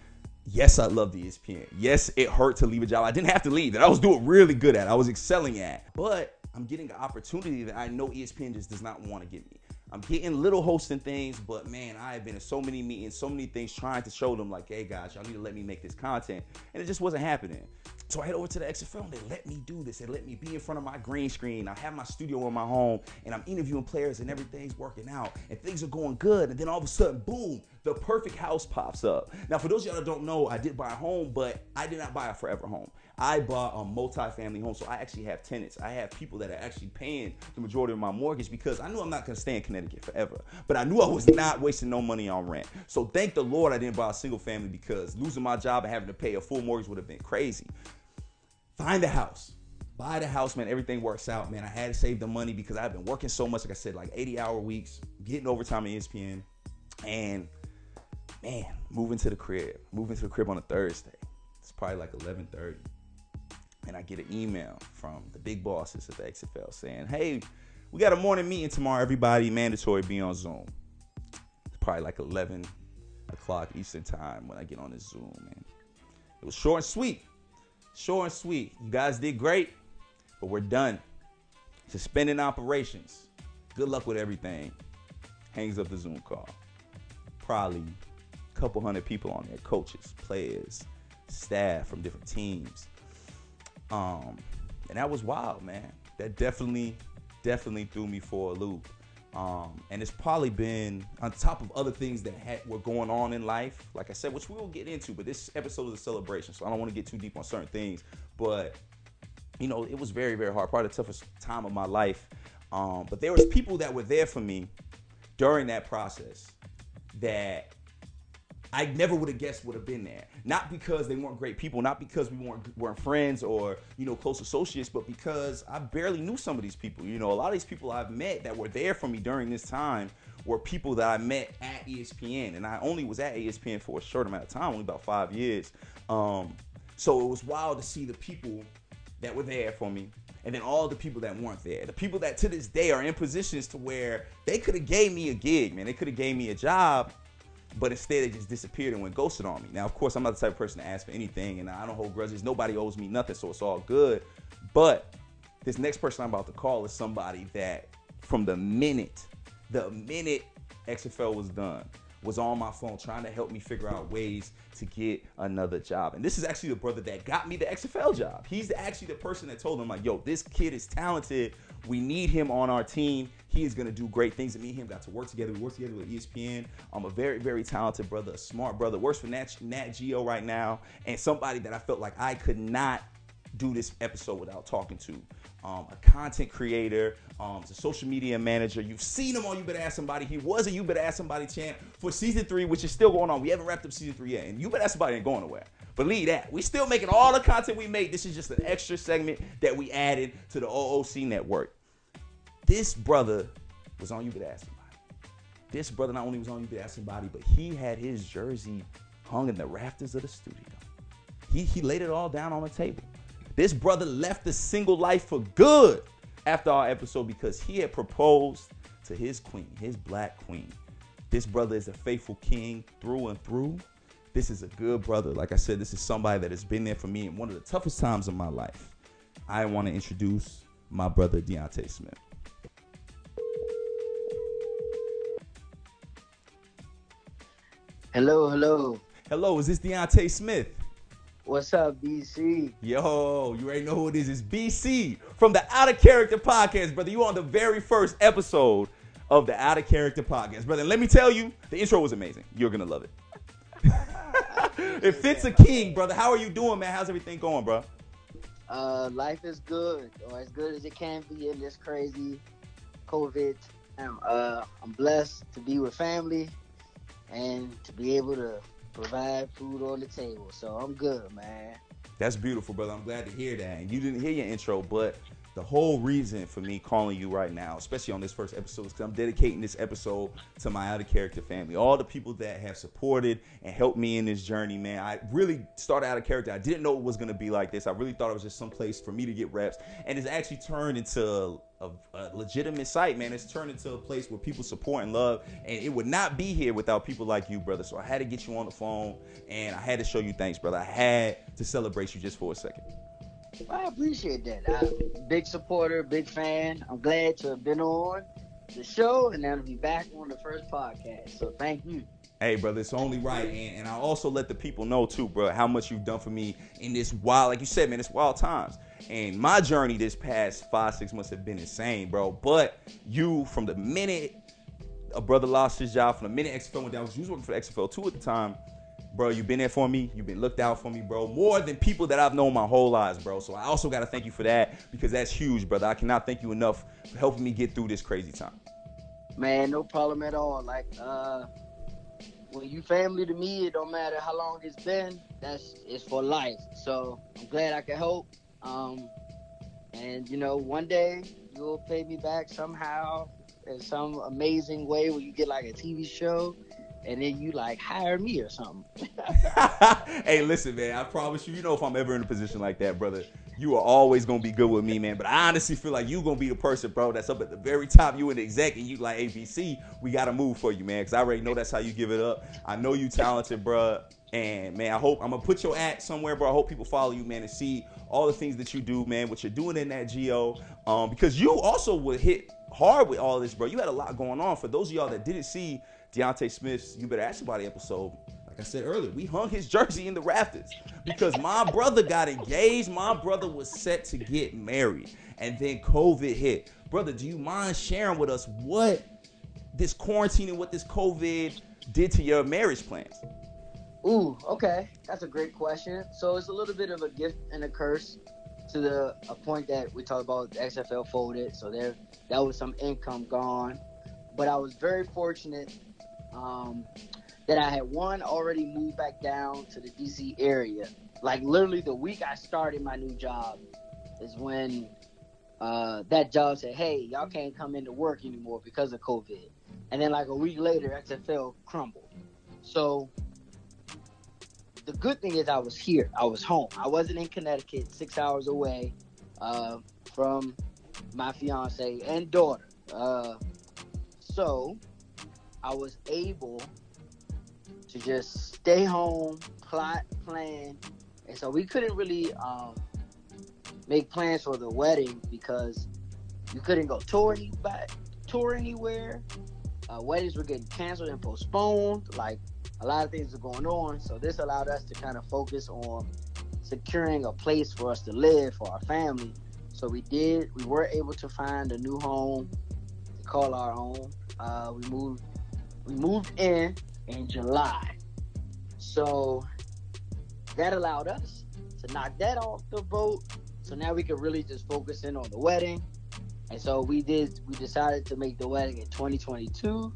S2: Yes, I love the ESPN. Yes, it hurt to leave a job. I didn't have to leave that I was doing really good at. I was excelling at. But I'm getting an opportunity that I know ESPN just does not want to give me. I'm getting little hosting things, but man, I have been in so many meetings, so many things trying to show them, like, hey guys, y'all need to let me make this content. And it just wasn't happening. So I head over to the XFL and they let me do this. They let me be in front of my green screen. I have my studio in my home and I'm interviewing players and everything's working out and things are going good. And then all of a sudden, boom, the perfect house pops up. Now, for those y'all that don't know, I did buy a home, but I did not buy a forever home. I bought a multi-family home, so I actually have tenants. I have people that are actually paying the majority of my mortgage because I knew I'm not gonna stay in Connecticut forever. But I knew I was not wasting no money on rent. So thank the Lord I didn't buy a single family because losing my job and having to pay a full mortgage would have been crazy. Find a house. Buy the house, man. Everything works out, man. I had to save the money because I've been working so much. Like I said, like 80 hour weeks, getting overtime at ESPN, and man, moving to the crib. Moving to the crib on a Thursday. It's probably like 11:30 and I get an email from the big bosses at the XFL saying, "Hey, we got a morning meeting tomorrow. Everybody mandatory be on Zoom." It's probably like 11 o'clock Eastern time when I get on this Zoom, man. It was short and sweet, short and sweet. You guys did great, but we're done. Suspending operations. Good luck with everything. Hangs up the Zoom call. Probably a couple hundred people on there, coaches, players, staff from different teams um, and that was wild, man. That definitely, definitely threw me for a loop. Um, and it's probably been on top of other things that had, were going on in life, like I said, which we will get into. But this episode is a celebration, so I don't want to get too deep on certain things. But you know, it was very, very hard. Probably the toughest time of my life. Um, but there was people that were there for me during that process that I never would have guessed would have been there. Not because they weren't great people, not because we weren't weren't friends or you know close associates, but because I barely knew some of these people. You know, a lot of these people I've met that were there for me during this time were people that I met at ESPN, and I only was at ESPN for a short amount of time, only about five years. Um, so it was wild to see the people that were there for me and then all the people that weren't there the people that to this day are in positions to where they could have gave me a gig man they could have gave me a job but instead it just disappeared and went ghosted on me. Now, of course, I'm not the type of person to ask for anything, and I don't hold grudges. Nobody owes me nothing, so it's all good. But this next person I'm about to call is somebody that, from the minute, the minute XFL was done, was on my phone trying to help me figure out ways to get another job. And this is actually the brother that got me the XFL job. He's actually the person that told him, like, yo, this kid is talented. We need him on our team. He is going to do great things. And me and him got to work together. We worked together with ESPN. I'm a very, very talented brother, a smart brother. Works for Nat, Nat Geo right now. And somebody that I felt like I could not do this episode without talking to. Um, a content creator, um, a social media manager. You've seen him on You Better Ask Somebody. He was a You Better Ask Somebody champ for season three, which is still going on. We haven't wrapped up season three yet, and You Better Ask Somebody ain't going nowhere. Believe that. We still making all the content we made. This is just an extra segment that we added to the OOC network. This brother was on You Better Ask Somebody. This brother not only was on You Better Ask Somebody, but he had his jersey hung in the rafters of the studio. He, he laid it all down on the table. This brother left the single life for good after our episode because he had proposed to his queen, his black queen. This brother is a faithful king through and through. This is a good brother. Like I said, this is somebody that has been there for me in one of the toughest times of my life. I want to introduce my brother Deontay Smith.
S4: Hello, hello.
S2: Hello, is this Deontay Smith?
S4: What's up, BC?
S2: Yo, you already know who it is. It's BC from the Out of Character Podcast, brother. You on the very first episode of the Out of Character Podcast, brother. And let me tell you, the intro was amazing. You're gonna love it. it fits a king, brother. How are you doing, man? How's everything going, bro?
S4: Uh, life is good, or as good as it can be in this crazy COVID. Uh, I'm blessed to be with family and to be able to provide food on the table. So I'm good, man.
S2: That's beautiful, brother. I'm glad to hear that. And you didn't hear your intro, but the whole reason for me calling you right now, especially on this first episode, is because I'm dedicating this episode to my out of character family. All the people that have supported and helped me in this journey, man. I really started out of character. I didn't know it was gonna be like this. I really thought it was just some place for me to get reps, and it's actually turned into a, a, legitimate site, man. It's turned into a place where people support and love, and it would not be here without people like you, brother. So I had to get you on the phone, and I had to show you thanks, brother. I had to celebrate you just for a second.
S4: I appreciate that. I'm big supporter, big fan. I'm glad to have been on the show and now to be back on the first podcast. So thank you.
S2: Hey, brother, it's only right. And, and I also let the people know, too, bro, how much you've done for me in this wild, like you said, man, it's wild times. And my journey this past five, six months have been insane, bro. But you, from the minute a brother lost his job, from the minute XFL went down, because you was working for XFL 2 at the time, bro. You've been there for me. You've been looked out for me, bro. More than people that I've known my whole lives, bro. So I also got to thank you for that because that's huge, brother. I cannot thank you enough for helping me get through this crazy time.
S4: Man, no problem at all. Like, uh, when you family to me, it don't matter how long it's been. That's it's for life. So I'm glad I can help. Um, and you know, one day you'll pay me back somehow in some amazing way where you get like a TV show and then you like hire me or something.
S2: hey, listen, man. I promise you, you know, if I'm ever in a position like that, brother, you are always gonna be good with me, man. But I honestly feel like you gonna be the person, bro, that's up at the very top. You and the exec, and you like ABC. We gotta move for you, man, because I already know that's how you give it up. I know you talented, bro. And man, I hope I'm gonna put your ad somewhere, bro. I hope people follow you, man, and see all the things that you do, man. What you're doing in that geo, um, because you also would hit hard with all this, bro. You had a lot going on. For those of y'all that didn't see Deontay Smith's You Better Ask Somebody episode, like I said earlier, we hung his jersey in the rafters because my brother got engaged. My brother was set to get married, and then COVID hit. Brother, do you mind sharing with us what this quarantine and what this COVID did to your marriage plans?
S4: Ooh, okay, that's a great question. So it's a little bit of a gift and a curse to the a point that we talked about the XFL folded, so there that was some income gone. But I was very fortunate um, that I had one already moved back down to the DC area. Like literally the week I started my new job is when uh, that job said, "Hey, y'all can't come into work anymore because of COVID." And then like a week later, XFL crumbled. So the good thing is I was here. I was home. I wasn't in Connecticut, six hours away uh, from my fiance and daughter. Uh, so I was able to just stay home, plot, plan, and so we couldn't really um, make plans for the wedding because you couldn't go tour any tour anywhere. Uh, weddings were getting canceled and postponed. Like a lot of things were going on, so this allowed us to kind of focus on securing a place for us to live for our family. So we did. We were able to find a new home to call our own. Uh, we moved we moved in in July. So that allowed us to knock that off the boat. So now we could really just focus in on the wedding. And so we did we decided to make the wedding in 2022.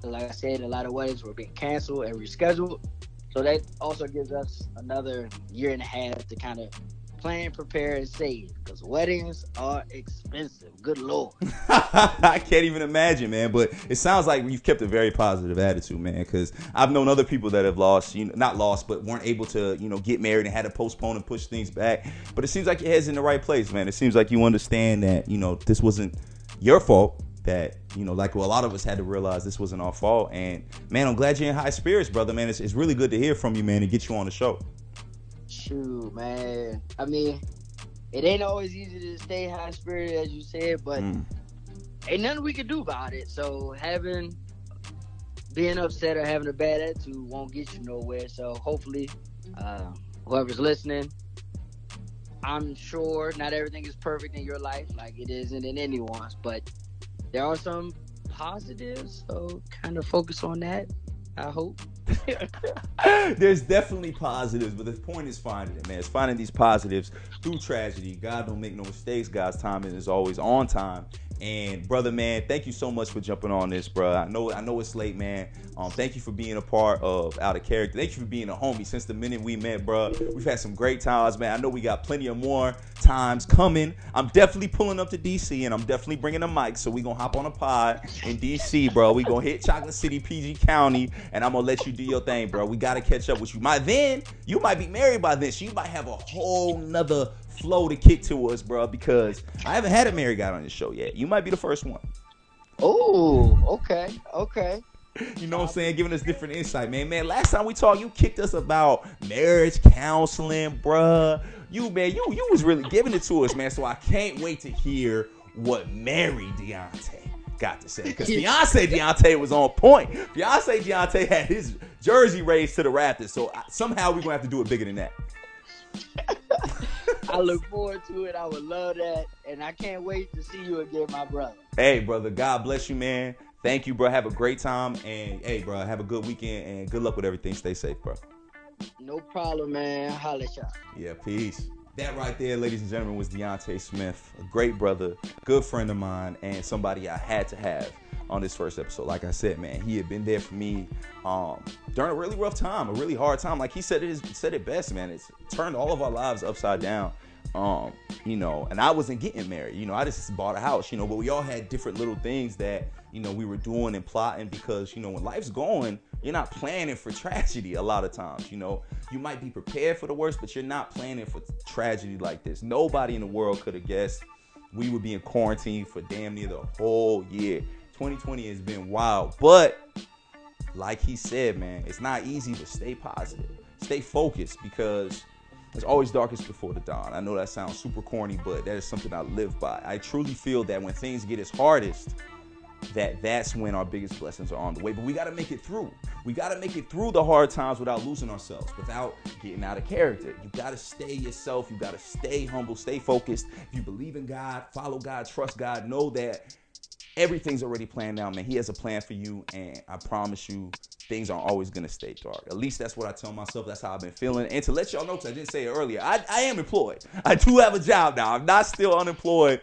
S4: So like I said, a lot of weddings were being canceled and rescheduled. So that also gives us another year and a half to kind of plan, prepare, and save because weddings are expensive. Good lord.
S2: I can't even imagine, man. But it sounds like you've kept a very positive attitude, man. Because I've known other people that have lost, you know, not lost, but weren't able to, you know, get married and had to postpone and push things back. But it seems like your head's in the right place, man. It seems like you understand that, you know, this wasn't your fault. That you know, like well, a lot of us had to realize this wasn't our fault. And man, I'm glad you're in high spirits, brother. Man, it's, it's really good to hear from you, man, and get you on the show.
S4: Shoot, man. I mean, it ain't always easy to stay high spirited, as you said, but mm. ain't nothing we can do about it. So having being upset or having a bad attitude won't get you nowhere. So hopefully, uh, whoever's listening, I'm sure not everything is perfect in your life, like it isn't in anyone's, but there are some positives. So kind of focus on that. I hope.
S2: There's definitely positives, but the point is finding it, man. It's finding these positives through tragedy. God don't make no mistakes. God's timing is always on time. And brother, man, thank you so much for jumping on this, bro. I know, I know it's late, man. Um, thank you for being a part of Out of Character. Thank you for being a homie since the minute we met, bro. We've had some great times, man. I know we got plenty of more times coming. I'm definitely pulling up to DC, and I'm definitely bringing a mic. So we gonna hop on a pod in DC, bro. We gonna hit Chocolate City, PG County, and I'm gonna let you do your thing, bro. We gotta catch up with you. By then, you might be married by then, you might have a whole nother flow to kick to us, bro. Because I haven't had a married guy on this show yet. You might be the first one.
S4: Oh, okay, okay.
S2: You know what I'm saying? Giving us different insight, man. Man, last time we talked, you kicked us about marriage counseling, bruh. You, man, you you was really giving it to us, man. So I can't wait to hear what Mary Deontay got to say. Because fiance Deontay was on point. Fiance Deontay had his jersey raised to the rafters. So somehow we're gonna have to do it bigger than that.
S4: I look forward to it. I would love that, and I can't wait to see you again, my brother.
S2: Hey, brother, God bless you, man. Thank you, bro. Have a great time, and hey, bro, have a good weekend, and good luck with everything. Stay safe, bro.
S4: No problem, man. Holla at y'all.
S2: Yeah, peace. That right there, ladies and gentlemen, was Deontay Smith, a great brother, good friend of mine, and somebody I had to have on this first episode. Like I said, man, he had been there for me um, during a really rough time, a really hard time. Like he said it, said it best, man. It's turned all of our lives upside down. Um, you know, and I wasn't getting married. You know, I just bought a house. You know, but we all had different little things that you know we were doing and plotting because you know when life's going, you're not planning for tragedy a lot of times. You know, you might be prepared for the worst, but you're not planning for tragedy like this. Nobody in the world could have guessed we would be in quarantine for damn near the whole year. 2020 has been wild, but like he said, man, it's not easy to stay positive, stay focused because it's always darkest before the dawn. I know that sounds super corny, but that is something I live by. I truly feel that when things get its hardest, that that's when our biggest blessings are on the way. But we got to make it through. We got to make it through the hard times without losing ourselves, without getting out of character. You got to stay yourself. You got to stay humble, stay focused. If you believe in God, follow God, trust God, know that everything's already planned out, man. He has a plan for you, and I promise you, things aren't always gonna stay dark. At least that's what I tell myself. That's how I've been feeling. And to let y'all know, because I didn't say it earlier, I, I am employed. I do have a job now. I'm not still unemployed.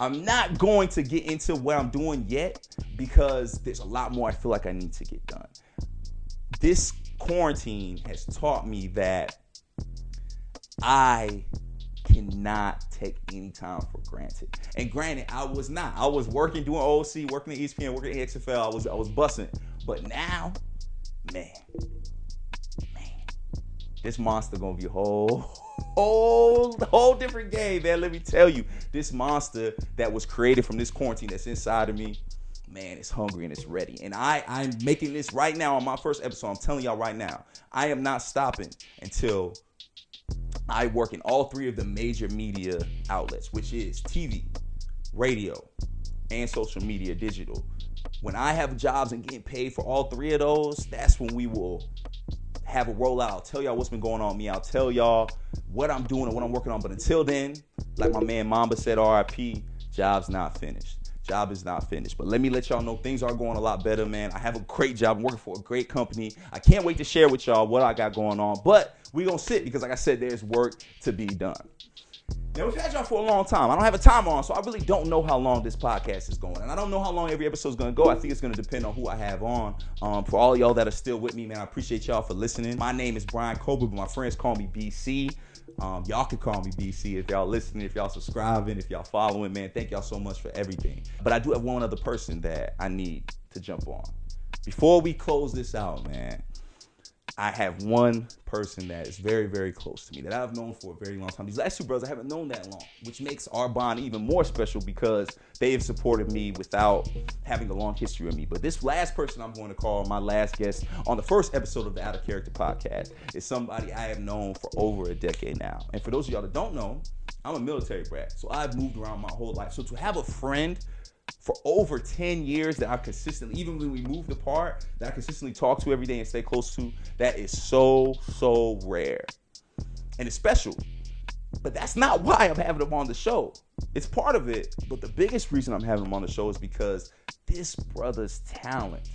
S2: I'm not going to get into what I'm doing yet because there's a lot more I feel like I need to get done. This quarantine has taught me that I cannot take any time for granted. And granted, I was not. I was working doing OC, working at ESPN, working at XFL. I was I was bussing. But now, man, man, this monster gonna be whole whole whole different game, man. Let me tell you, this monster that was created from this quarantine that's inside of me, man, it's hungry and it's ready. And I I'm making this right now on my first episode. I'm telling y'all right now, I am not stopping until I work in all three of the major media outlets, which is TV, radio, and social media digital. When I have jobs and getting paid for all three of those, that's when we will have a rollout. I'll tell y'all what's been going on with me. I'll tell y'all what I'm doing and what I'm working on. But until then, like my man Mamba said, RIP, job's not finished. Job is not finished. But let me let y'all know things are going a lot better, man. I have a great job. I'm working for a great company. I can't wait to share with y'all what I got going on. But we gonna sit because, like I said, there's work to be done. Now we've had y'all for a long time. I don't have a time on, so I really don't know how long this podcast is going, and I don't know how long every episode is going to go. I think it's going to depend on who I have on. Um, for all y'all that are still with me, man, I appreciate y'all for listening. My name is Brian Colbert, but my friends call me BC. Um, y'all can call me BC if y'all listening, if y'all subscribing, if y'all following, man. Thank y'all so much for everything. But I do have one other person that I need to jump on. Before we close this out, man, I have one person that is very, very close to me that I've known for a very long time. These last two brothers I haven't known that long, which makes our bond even more special because they have supported me without having a long history with me. But this last person I'm going to call my last guest on the first episode of the Out of Character podcast is somebody I have known for over a decade now. And for those of y'all that don't know, I'm a military brat, so I've moved around my whole life. So to have a friend for over 10 years that I consistently, even when we moved apart, that I consistently talk to every day and stay close to, that is so, so rare. And it's special. But that's not why I'm having him on the show. It's part of it, but the biggest reason I'm having him on the show is because this brother's talent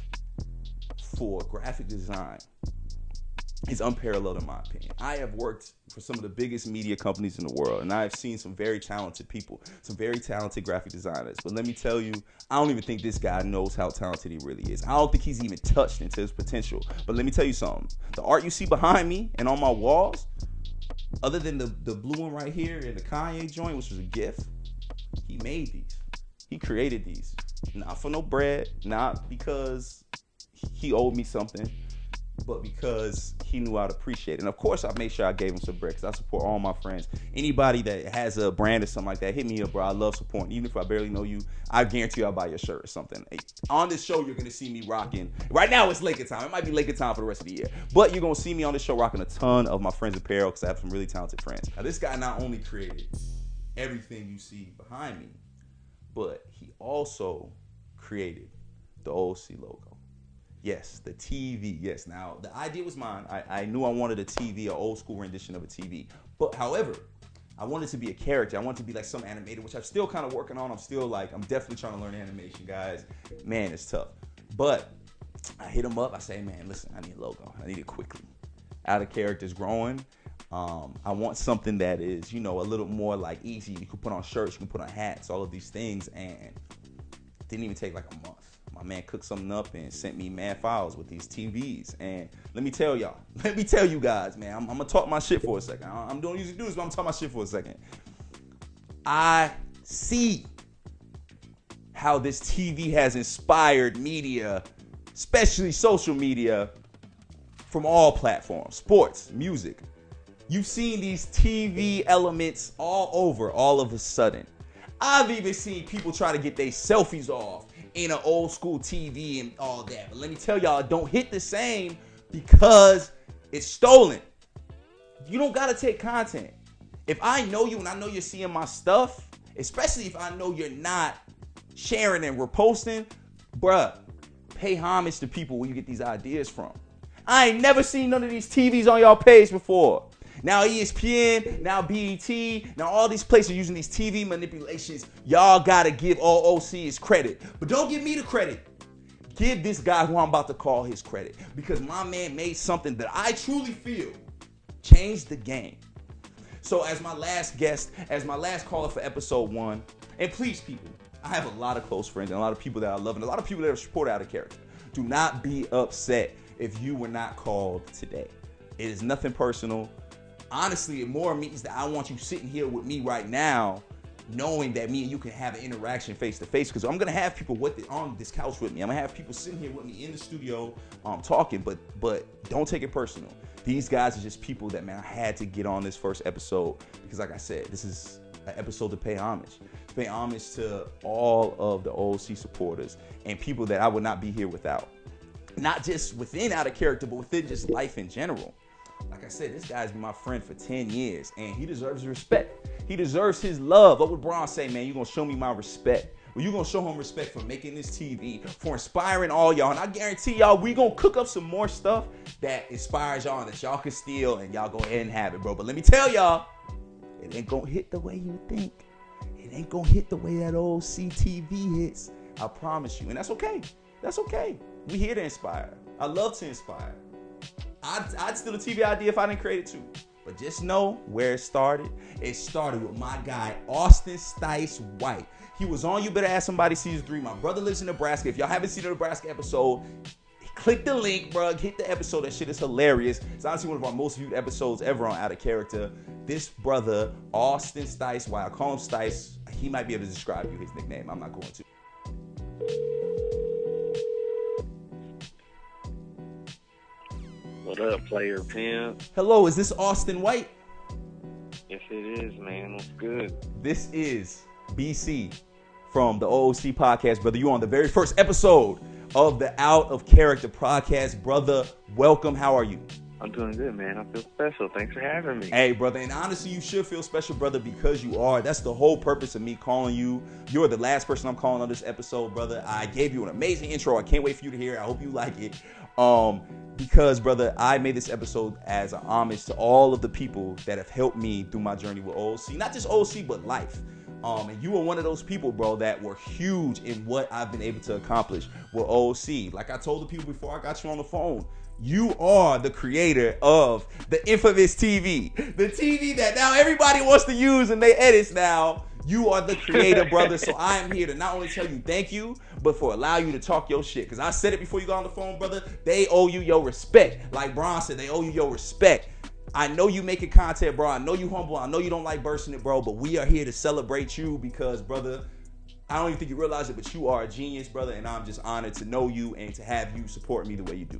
S2: for graphic design is unparalleled in my opinion. I have worked for some of the biggest media companies in the world, and I've seen some very talented people, some very talented graphic designers. But let me tell you, I don't even think this guy knows how talented he really is. I don't think he's even touched into his potential. But let me tell you something: the art you see behind me and on my walls, other than the the blue one right here and the Kanye joint, which was a gift, he made these. He created these, not for no bread, not because he owed me something but because he knew I'd appreciate it. And of course, I made sure I gave him some bricks. I support all my friends. Anybody that has a brand or something like that, hit me up, bro. I love supporting. Even if I barely know you, I guarantee you I'll buy your shirt or something. On this show, you're gonna see me rocking. Right now, it's Laker time. It might be Laker time for the rest of the year, but you're gonna see me on this show rocking a ton of my friends' apparel because I have some really talented friends. Now, this guy not only created everything you see behind me, but he also created the OC logo. Yes, the TV. Yes. Now the idea was mine. I, I knew I wanted a TV, an old school rendition of a TV. But however, I wanted to be a character. I wanted to be like some animator, which I'm still kind of working on. I'm still like, I'm definitely trying to learn animation, guys. Man, it's tough. But I hit him up. I say, man, listen, I need a logo. I need it quickly. Out of characters growing. Um, I want something that is, you know, a little more like easy. You can put on shirts, you can put on hats, all of these things, and didn't even take like a month my man cooked something up and sent me mad files with these TVs. And let me tell y'all, let me tell you guys, man, I'm, I'm gonna talk my shit for a second. I, am don't usually do this, but I'm talking my shit for a second. I see how this TV has inspired media, especially social media, from all platforms, sports, music. You've seen these TV elements all over all of a sudden. I've even seen people try to get their selfies off in an old school TV and all that. But let me tell y'all, don't hit the same because it's stolen. You don't gotta take content. If I know you and I know you're seeing my stuff, especially if I know you're not sharing and reposting, bruh, pay homage to people where you get these ideas from. I ain't never seen none of these TVs on y'all page before. Now ESPN, now BET, now all these places using these TV manipulations. Y'all gotta give all OCs credit. But don't give me the credit. Give this guy who I'm about to call his credit. Because my man made something that I truly feel changed the game. So as my last guest, as my last caller for episode one, and please people, I have a lot of close friends and a lot of people that I love and a lot of people that are support out of character. Do not be upset if you were not called today. It is nothing personal honestly, it more means that I want you sitting here with me right now, knowing that me and you can have an interaction face to face. Because I'm gonna have people with it on this couch with me. I'm gonna have people sitting here with me in the studio, um, talking. But but don't take it personal. These guys are just people that man I had to get on this first episode because, like I said, this is an episode to pay homage. Pay homage to all of the OC supporters and people that I would not be here without. Not just within out of character, but within just life in general. Like I said, this guy's been my friend for 10 years and he deserves respect. He deserves his love. What would Bron say, man? You're gonna show me my respect. Well, you're gonna show him respect for making this TV, for inspiring all y'all. And I guarantee y'all, we gonna cook up some more stuff that inspires y'all and that y'all can steal and y'all go ahead and have it, bro. But let me tell y'all, it ain't gonna hit the way you think. It ain't gonna hit the way that old CTV hits. I promise you. And that's okay. That's okay. We here to inspire. I love to inspire. I'd, I'd steal a TV idea if I didn't create it too. But just know where it started. It started with my guy, Austin Stice White. He was on You Better Ask Somebody season three. My brother lives in Nebraska. If y'all haven't seen the Nebraska episode, click the link, bro. Hit the episode. That shit is hilarious. It's honestly one of our most viewed episodes ever on Out of Character. This brother, Austin Stice White, I call him Stice. He might be able to describe you his nickname. I'm not going to.
S5: What up, player pimp?
S2: Hello, is this Austin White?
S5: Yes, it is, man. What's good?
S2: This is BC from the OOC podcast, brother. You on the very first episode of the Out of Character podcast, brother. Welcome. How are you?
S5: I'm doing good, man. I feel special. Thanks for having me.
S2: Hey, brother. And honestly, you should feel special, brother, because you are. That's the whole purpose of me calling you. You're the last person I'm calling on this episode, brother. I gave you an amazing intro. I can't wait for you to hear it. I hope you like it. Um, because brother, I made this episode as an homage to all of the people that have helped me through my journey with OC. Not just OC, but life. Um, and you were one of those people, bro, that were huge in what I've been able to accomplish with OC. Like I told the people before I got you on the phone, you are the creator of the infamous TV, the TV that now everybody wants to use and they edits now. You are the creator, brother. So I am here to not only tell you thank you, but for allow you to talk your shit. Cause I said it before you got on the phone, brother. They owe you your respect. Like Bron said, they owe you your respect. I know you making content, bro. I know you humble. I know you don't like bursting it, bro. But we are here to celebrate you because, brother, I don't even think you realize it, but you are a genius, brother. And I'm just honored to know you and to have you support me the way you do.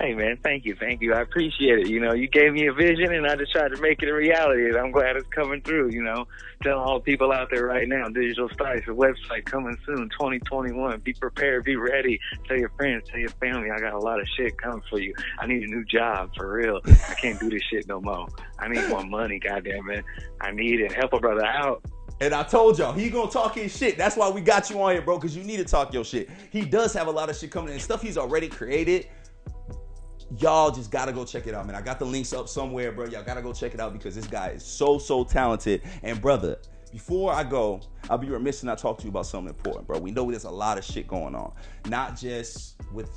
S5: Hey man, thank you, thank you. I appreciate it. You know, you gave me a vision, and I just tried to make it a reality. And I'm glad it's coming through. You know, telling all the people out there right now, Digital Spice, a website coming soon, 2021. Be prepared, be ready. Tell your friends, tell your family, I got a lot of shit coming for you. I need a new job for real. I can't do this shit no more. I need more money, goddamn it. I need it. Help a brother out.
S2: And I told y'all, he gonna talk his shit. That's why we got you on here, bro, because you need to talk your shit. He does have a lot of shit coming in, stuff he's already created y'all just gotta go check it out, man. I got the links up somewhere, bro. Y'all gotta go check it out because this guy is so, so talented. And brother, before I go, I'll be remiss not talk to you about something important, bro. We know there's a lot of shit going on, not just with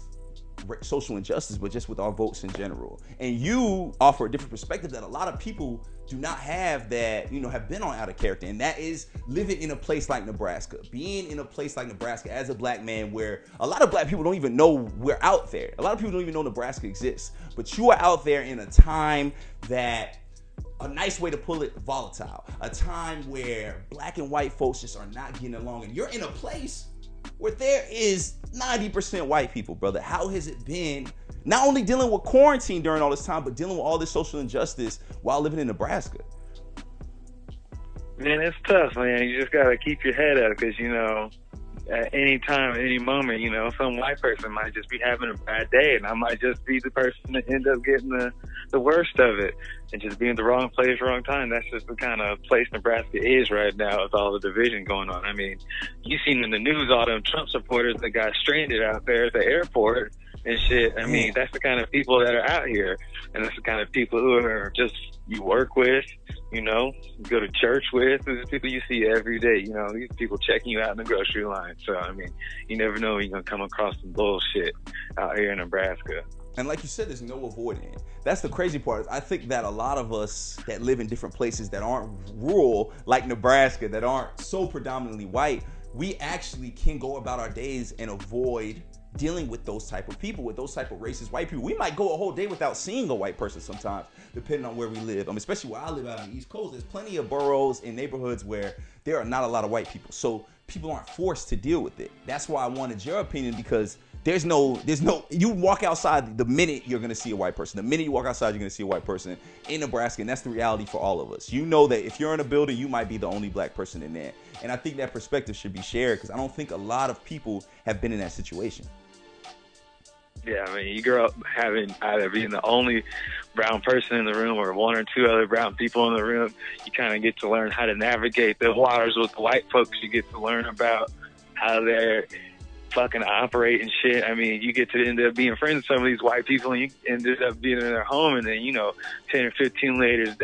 S2: social injustice, but just with our votes in general. And you offer a different perspective that a lot of people do not have that, you know, have been on out of character. And that is living in a place like Nebraska. Being in a place like Nebraska as a black man where a lot of black people don't even know we're out there. A lot of people don't even know Nebraska exists. But you are out there in a time that a nice way to pull it volatile. A time where black and white folks just are not getting along. And you're in a place where there is 90% white people, brother. How has it been not only dealing with quarantine during all this time, but dealing with all this social injustice while living in Nebraska?
S5: Man, it's tough, man. You just gotta keep your head up because you know, at any time, any moment, you know, some white person might just be having a bad day, and I might just be the person that end up getting the the worst of it, and just being the wrong place, wrong time. That's just the kind of place Nebraska is right now with all the division going on. I mean, you seen in the news all them Trump supporters that got stranded out there at the airport and shit. I mean, mm. that's the kind of people that are out here, and that's the kind of people who are just you work with, you know, you go to church with. These people you see every day. You know, these people checking you out in the grocery line. So I mean, you never know when you're gonna come across some bullshit out here in Nebraska.
S2: And like you said, there's no avoiding it. That's the crazy part. I think that a lot of us that live in different places that aren't rural, like Nebraska, that aren't so predominantly white, we actually can go about our days and avoid dealing with those type of people, with those type of racist white people. We might go a whole day without seeing a white person sometimes, depending on where we live. Um, especially where I live out on the East Coast, there's plenty of boroughs and neighborhoods where there are not a lot of white people. So people aren't forced to deal with it. That's why I wanted your opinion because there's no, there's no. You walk outside the minute you're gonna see a white person. The minute you walk outside, you're gonna see a white person in Nebraska, and that's the reality for all of us. You know that if you're in a building, you might be the only black person in there, and I think that perspective should be shared because I don't think a lot of people have been in that situation.
S5: Yeah, I mean, you grow up having either being the only brown person in the room or one or two other brown people in the room. You kind of get to learn how to navigate the waters with the white folks. You get to learn about how they're fucking operate and shit. I mean, you get to end up being friends with some of these white people and you ended up being in their home. And then, you know, 10 or 15 later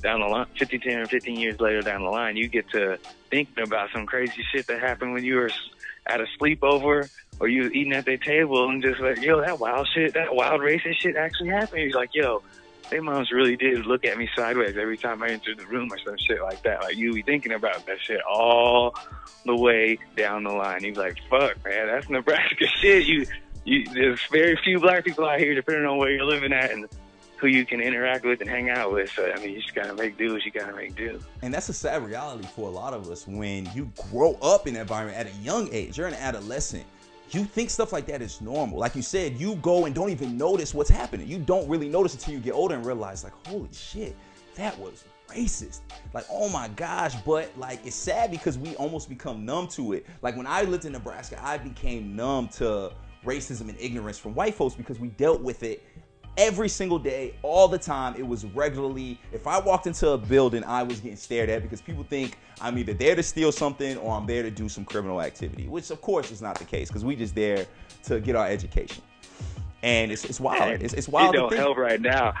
S5: down the line, 15, 10 or 15 years later down the line, you get to thinking about some crazy shit that happened when you were at a sleepover or you were eating at their table and just like, yo, that wild shit, that wild racist shit actually happened. He's like, yo, their moms really did look at me sideways every time I entered the room or some shit like that. Like you be thinking about that shit all the way down the line. Be like, fuck, man, that's Nebraska shit. You, you, there's very few black people out here, depending on where you're living at and who you can interact with and hang out with. So I mean, you just gotta make do what you gotta make do.
S2: And that's a sad reality for a lot of us when you grow up in an environment at a young age. You're an adolescent you think stuff like that is normal. Like you said, you go and don't even notice what's happening. You don't really notice until you get older and realize, like, holy shit, that was racist. Like, oh my gosh. But like, it's sad because we almost become numb to it. Like, when I lived in Nebraska, I became numb to racism and ignorance from white folks because we dealt with it every single day, all the time. It was regularly. If I walked into a building, I was getting stared at because people think I'm either there to steal something or I'm there to do some criminal activity, which of course is not the case because we just there to get our education. And it's, it's wild. It's, it's wild.
S5: It don't help right now.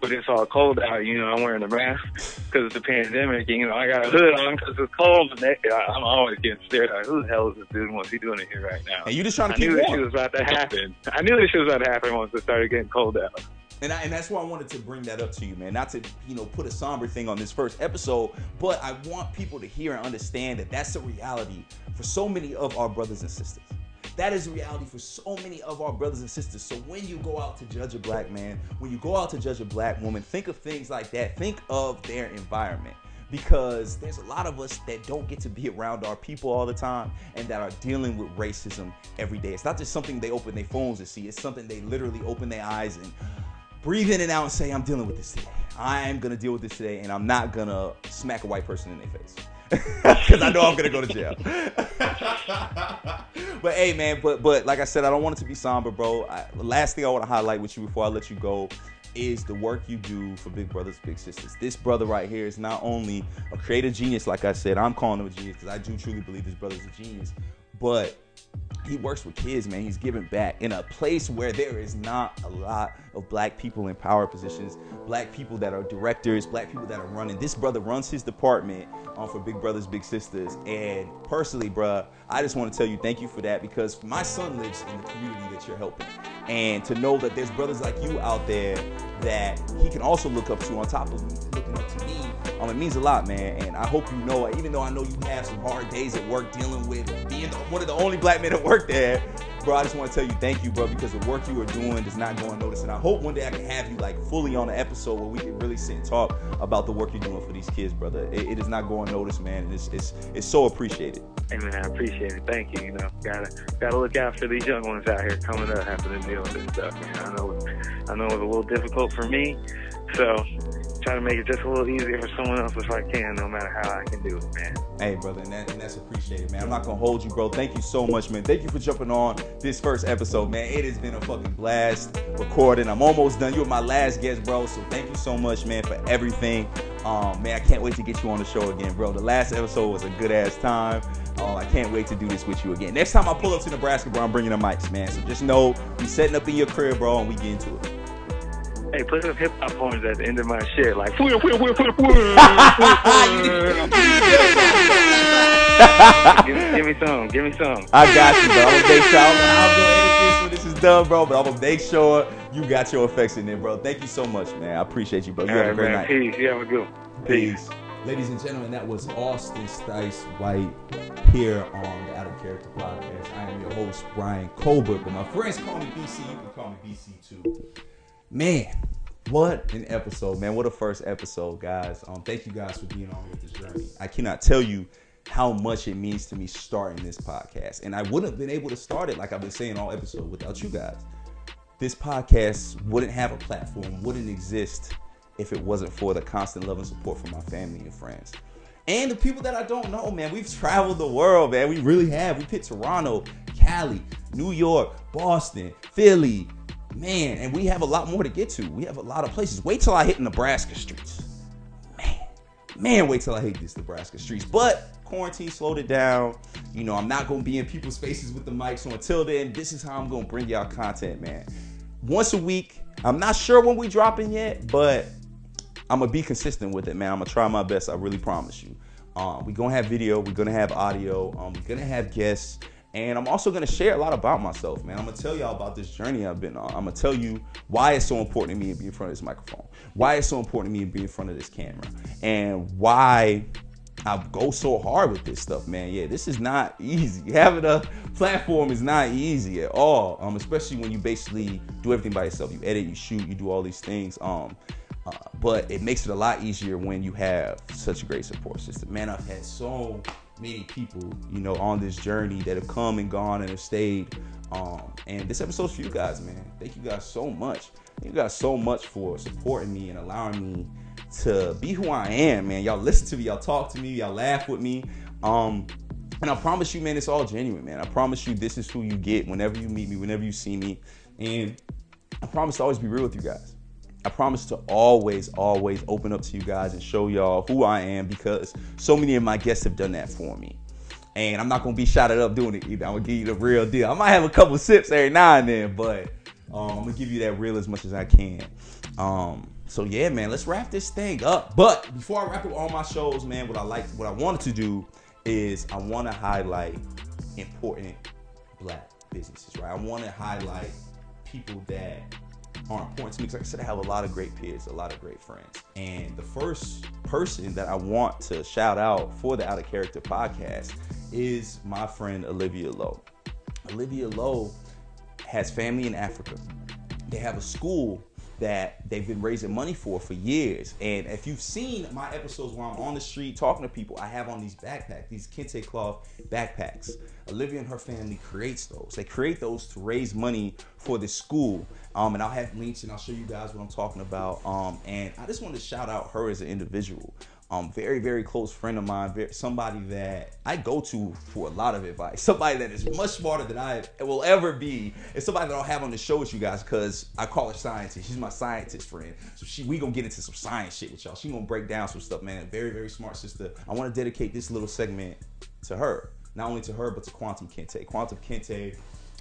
S5: When it's all cold out, you know, I'm wearing a mask because it's a pandemic. And, you know, I got a hood on because it's cold, and they, I'm always getting stared at. Who the hell is this dude? What's he doing in here right now?
S2: And you just trying to
S5: I
S2: keep
S5: knew this was about to happen. I knew this shit was about to happen once it started getting cold out.
S2: And, I, and that's why I wanted to bring that up to you, man. Not to you know put a somber thing on this first episode, but I want people to hear and understand that that's a reality for so many of our brothers and sisters. That is reality for so many of our brothers and sisters. So when you go out to judge a black man, when you go out to judge a black woman, think of things like that. Think of their environment because there's a lot of us that don't get to be around our people all the time and that are dealing with racism every day. It's not just something they open their phones to see, it's something they literally open their eyes and breathe in and out and say, I'm dealing with this today. I am gonna deal with this today, and I'm not gonna smack a white person in their face. Because I know I'm gonna go to jail. but hey, man, but but like I said, I don't want it to be somber, bro. I, last thing I want to highlight with you before I let you go is the work you do for Big Brothers Big Sisters. This brother right here is not only a creative genius, like I said, I'm calling him a genius because I do truly believe this brother's a genius, but he works with kids, man. He's giving back in a place where there is not a lot of black people in power positions, black people that are directors, black people that are running. This brother runs his department um, for Big Brothers Big Sisters. And personally, bruh, I just want to tell you thank you for that because my son lives in the community that you're helping. And to know that there's brothers like you out there that he can also look up to on top of looking up to me um, it means a lot, man. And I hope you know, even though I know you have some hard days at work dealing with being one of the only black men at work there, bro, I just want to tell you thank you, bro, because the work you are doing does not go unnoticed. And I hope one day I can have you like fully on an episode where we can really sit and talk about the work you're doing for these kids, brother. It, it is not going unnoticed, man. And it's, it's, it's so appreciated.
S5: Hey man, I appreciate it. Thank you. You know, gotta gotta look out for these young ones out here coming up, having to deal with this stuff. I know, I know it was a little difficult for me, so try to make it just a little easier for someone else if I can, no matter how I can do it, man.
S2: Hey, brother, and, that, and that's appreciated, man. I'm not gonna hold you, bro. Thank you so much, man. Thank you for jumping on this first episode, man. It has been a fucking blast recording. I'm almost done. You were my last guest, bro. So thank you so much, man, for everything. Um, man, I can't wait to get you on the show again, bro. The last episode was a good ass time. Um, I can't wait to do this with you again. Next time I pull up to Nebraska, bro, I'm bringing the mics, man. So just know we setting up in your crib, bro, and we get into it.
S5: Hey, put some hip hop horns at the end of my shit, like give, give me some, give me some.
S2: I got you, bro. I'm gonna make sure. I don't know how I'm gonna edit this when this is done, bro. But I'm gonna make sure you got your effects in there, bro. Thank you so much, man. I appreciate you, bro. You
S5: All
S2: have a
S5: right,
S2: great
S5: man.
S2: night.
S5: Peace. You have a good one.
S2: Peace. Ladies and gentlemen, that was Austin Stice White here on the Out of Character Podcast. I am your host, Brian Colbert, but my friends call me BC. You can call me BC too. Man, what an episode, man. What a first episode, guys. Um, thank you guys for being on with this journey. I cannot tell you how much it means to me starting this podcast. And I wouldn't have been able to start it like I've been saying all episode without you guys. This podcast wouldn't have a platform, wouldn't exist if it wasn't for the constant love and support from my family and friends. And the people that I don't know, man. We've traveled the world, man. We really have. We've hit Toronto, Cali, New York, Boston, Philly, man. And we have a lot more to get to. We have a lot of places. Wait till I hit Nebraska streets. Man, man, wait till I hit these Nebraska streets. But quarantine slowed it down. You know, I'm not gonna be in people's faces with the mic. So until then, this is how I'm gonna bring y'all content, man. Once a week. I'm not sure when we dropping yet, but I'm gonna be consistent with it, man. I'm gonna try my best. I really promise you. Um, we're gonna have video. We're gonna have audio. Um, we're gonna have guests, and I'm also gonna share a lot about myself, man. I'm gonna tell y'all about this journey I've been on. I'm gonna tell you why it's so important to me to be in front of this microphone, why it's so important to me to be in front of this camera, and why I go so hard with this stuff, man. Yeah, this is not easy. Having a platform is not easy at all. Um, especially when you basically do everything by yourself. You edit, you shoot, you do all these things. Um, uh, but it makes it a lot easier when you have such a great support system. Man, I've had so many people, you know, on this journey that have come and gone and have stayed. Um, and this episode's for you guys, man. Thank you guys so much. Thank you guys so much for supporting me and allowing me to be who I am, man. Y'all listen to me, y'all talk to me, y'all laugh with me. Um, and I promise you, man, it's all genuine, man. I promise you, this is who you get whenever you meet me, whenever you see me. And I promise to always be real with you guys. I promise to always, always open up to you guys and show y'all who I am because so many of my guests have done that for me. And I'm not gonna be shouted up doing it either. I'm gonna give you the real deal. I might have a couple sips every now and then, but um, I'm gonna give you that real as much as I can. Um, So yeah, man, let's wrap this thing up. But before I wrap up all my shows, man, what I like, what I wanted to do is I want to highlight important black businesses, right? I want to highlight people that are important to me because, I said, I have a lot of great peers, a lot of great friends. And the first person that I want to shout out for the Out of Character podcast is my friend Olivia Lowe. Olivia Lowe has family in Africa. They have a school that they've been raising money for for years. And if you've seen my episodes where I'm on the street talking to people, I have on these backpacks, these kente cloth backpacks. Olivia and her family creates those. They create those to raise money for the school. Um, and I'll have links and I'll show you guys what I'm talking about. Um, and I just want to shout out her as an individual um, very, very close friend of mine, very, somebody that I go to for a lot of advice, somebody that is much smarter than I will ever be, and somebody that I'll have on the show with you guys because I call her scientist. She's my scientist friend. So she, we gonna get into some science shit with y'all. She gonna break down some stuff, man. Very, very smart sister. I want to dedicate this little segment to her, not only to her but to Quantum Kente. Quantum Kente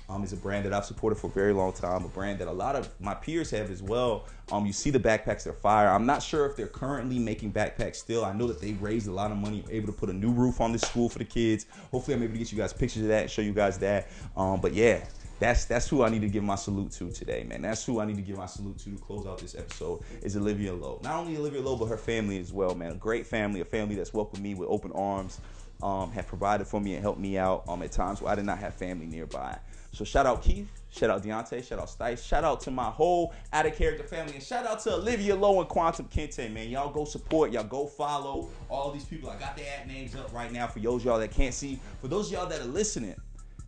S2: um, is a brand that I've supported for a very long time, a brand that a lot of my peers have as well. Um, you see the backpacks, they're fire. I'm not sure if they're currently making backpacks still. I know that they raised a lot of money, able to put a new roof on this school for the kids. Hopefully, I'm able to get you guys pictures of that and show you guys that. Um, but yeah, that's that's who I need to give my salute to today, man. That's who I need to give my salute to to close out this episode is Olivia Lowe. Not only Olivia Lowe, but her family as well, man. A great family, a family that's welcomed me with open arms, um, have provided for me and helped me out um, at times where I did not have family nearby. So shout out Keith, shout out Deontay, shout out Stice, shout out to my whole out of character family, and shout out to Olivia Lowe and Quantum Kente, man. Y'all go support, y'all go follow all these people. I got their ad names up right now for those y'all that can't see. For those y'all that are listening,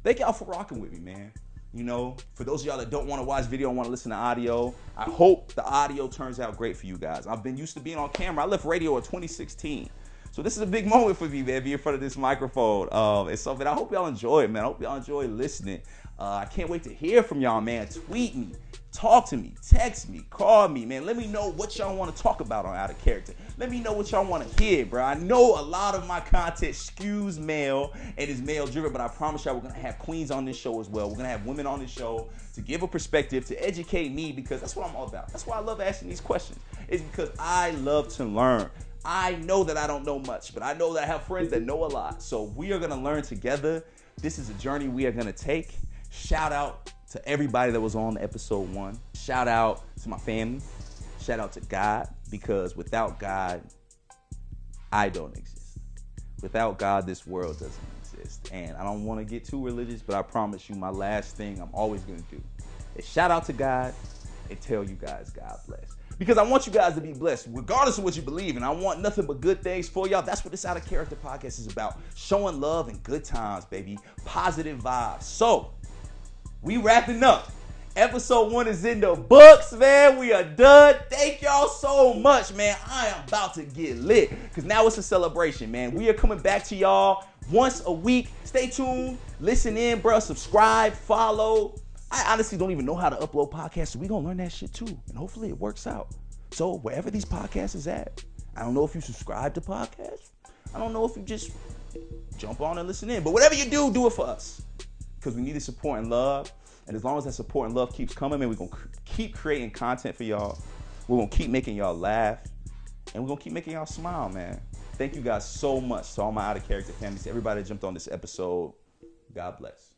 S2: thank y'all for rocking with me, man. You know, for those y'all that don't want to watch video and want to listen to audio, I hope the audio turns out great for you guys. I've been used to being on camera. I left radio in 2016. So this is a big moment for me, man, being in front of this microphone. Um, it's something I hope y'all enjoy man. I hope y'all enjoy listening. Uh, I can't wait to hear from y'all, man. Tweet me, talk to me, text me, call me, man. Let me know what y'all want to talk about on Out of Character. Let me know what y'all want to hear, bro. I know a lot of my content skews male and is male driven, but I promise y'all we're gonna have queens on this show as well. We're gonna have women on this show to give a perspective, to educate me, because that's what I'm all about. That's why I love asking these questions. Is because I love to learn. I know that I don't know much, but I know that I have friends that know a lot. So we are gonna learn together. This is a journey we are gonna take. Shout out to everybody that was on episode one. Shout out to my family. Shout out to God because without God, I don't exist. Without God, this world doesn't exist. And I don't want to get too religious, but I promise you, my last thing I'm always to do is shout out to God and tell you guys God bless. Because I want you guys to be blessed, regardless of what you believe And I want nothing but good things for y'all. That's what this Out of Character podcast is about. Showing love and good times, baby. Positive vibes. So, we wrapping up. Episode one is in the books, man. We are done. Thank y'all so much, man. I am about to get lit because now it's a celebration, man. We are coming back to y'all once a week. Stay tuned, listen in, bro. Subscribe, follow. I honestly don't even know how to upload podcasts, so we gonna learn that shit too, and hopefully it works out. So wherever these podcasts is at, I don't know if you subscribe to podcasts. I don't know if you just jump on and listen in, but whatever you do, do it for us because we need the support and love. And as long as that support and love keeps coming, man, we're gonna keep creating content for y'all. We're gonna keep making y'all laugh, and we're gonna keep making y'all smile, man. Thank you guys so much to all my out of character families, everybody that jumped on this episode. God bless.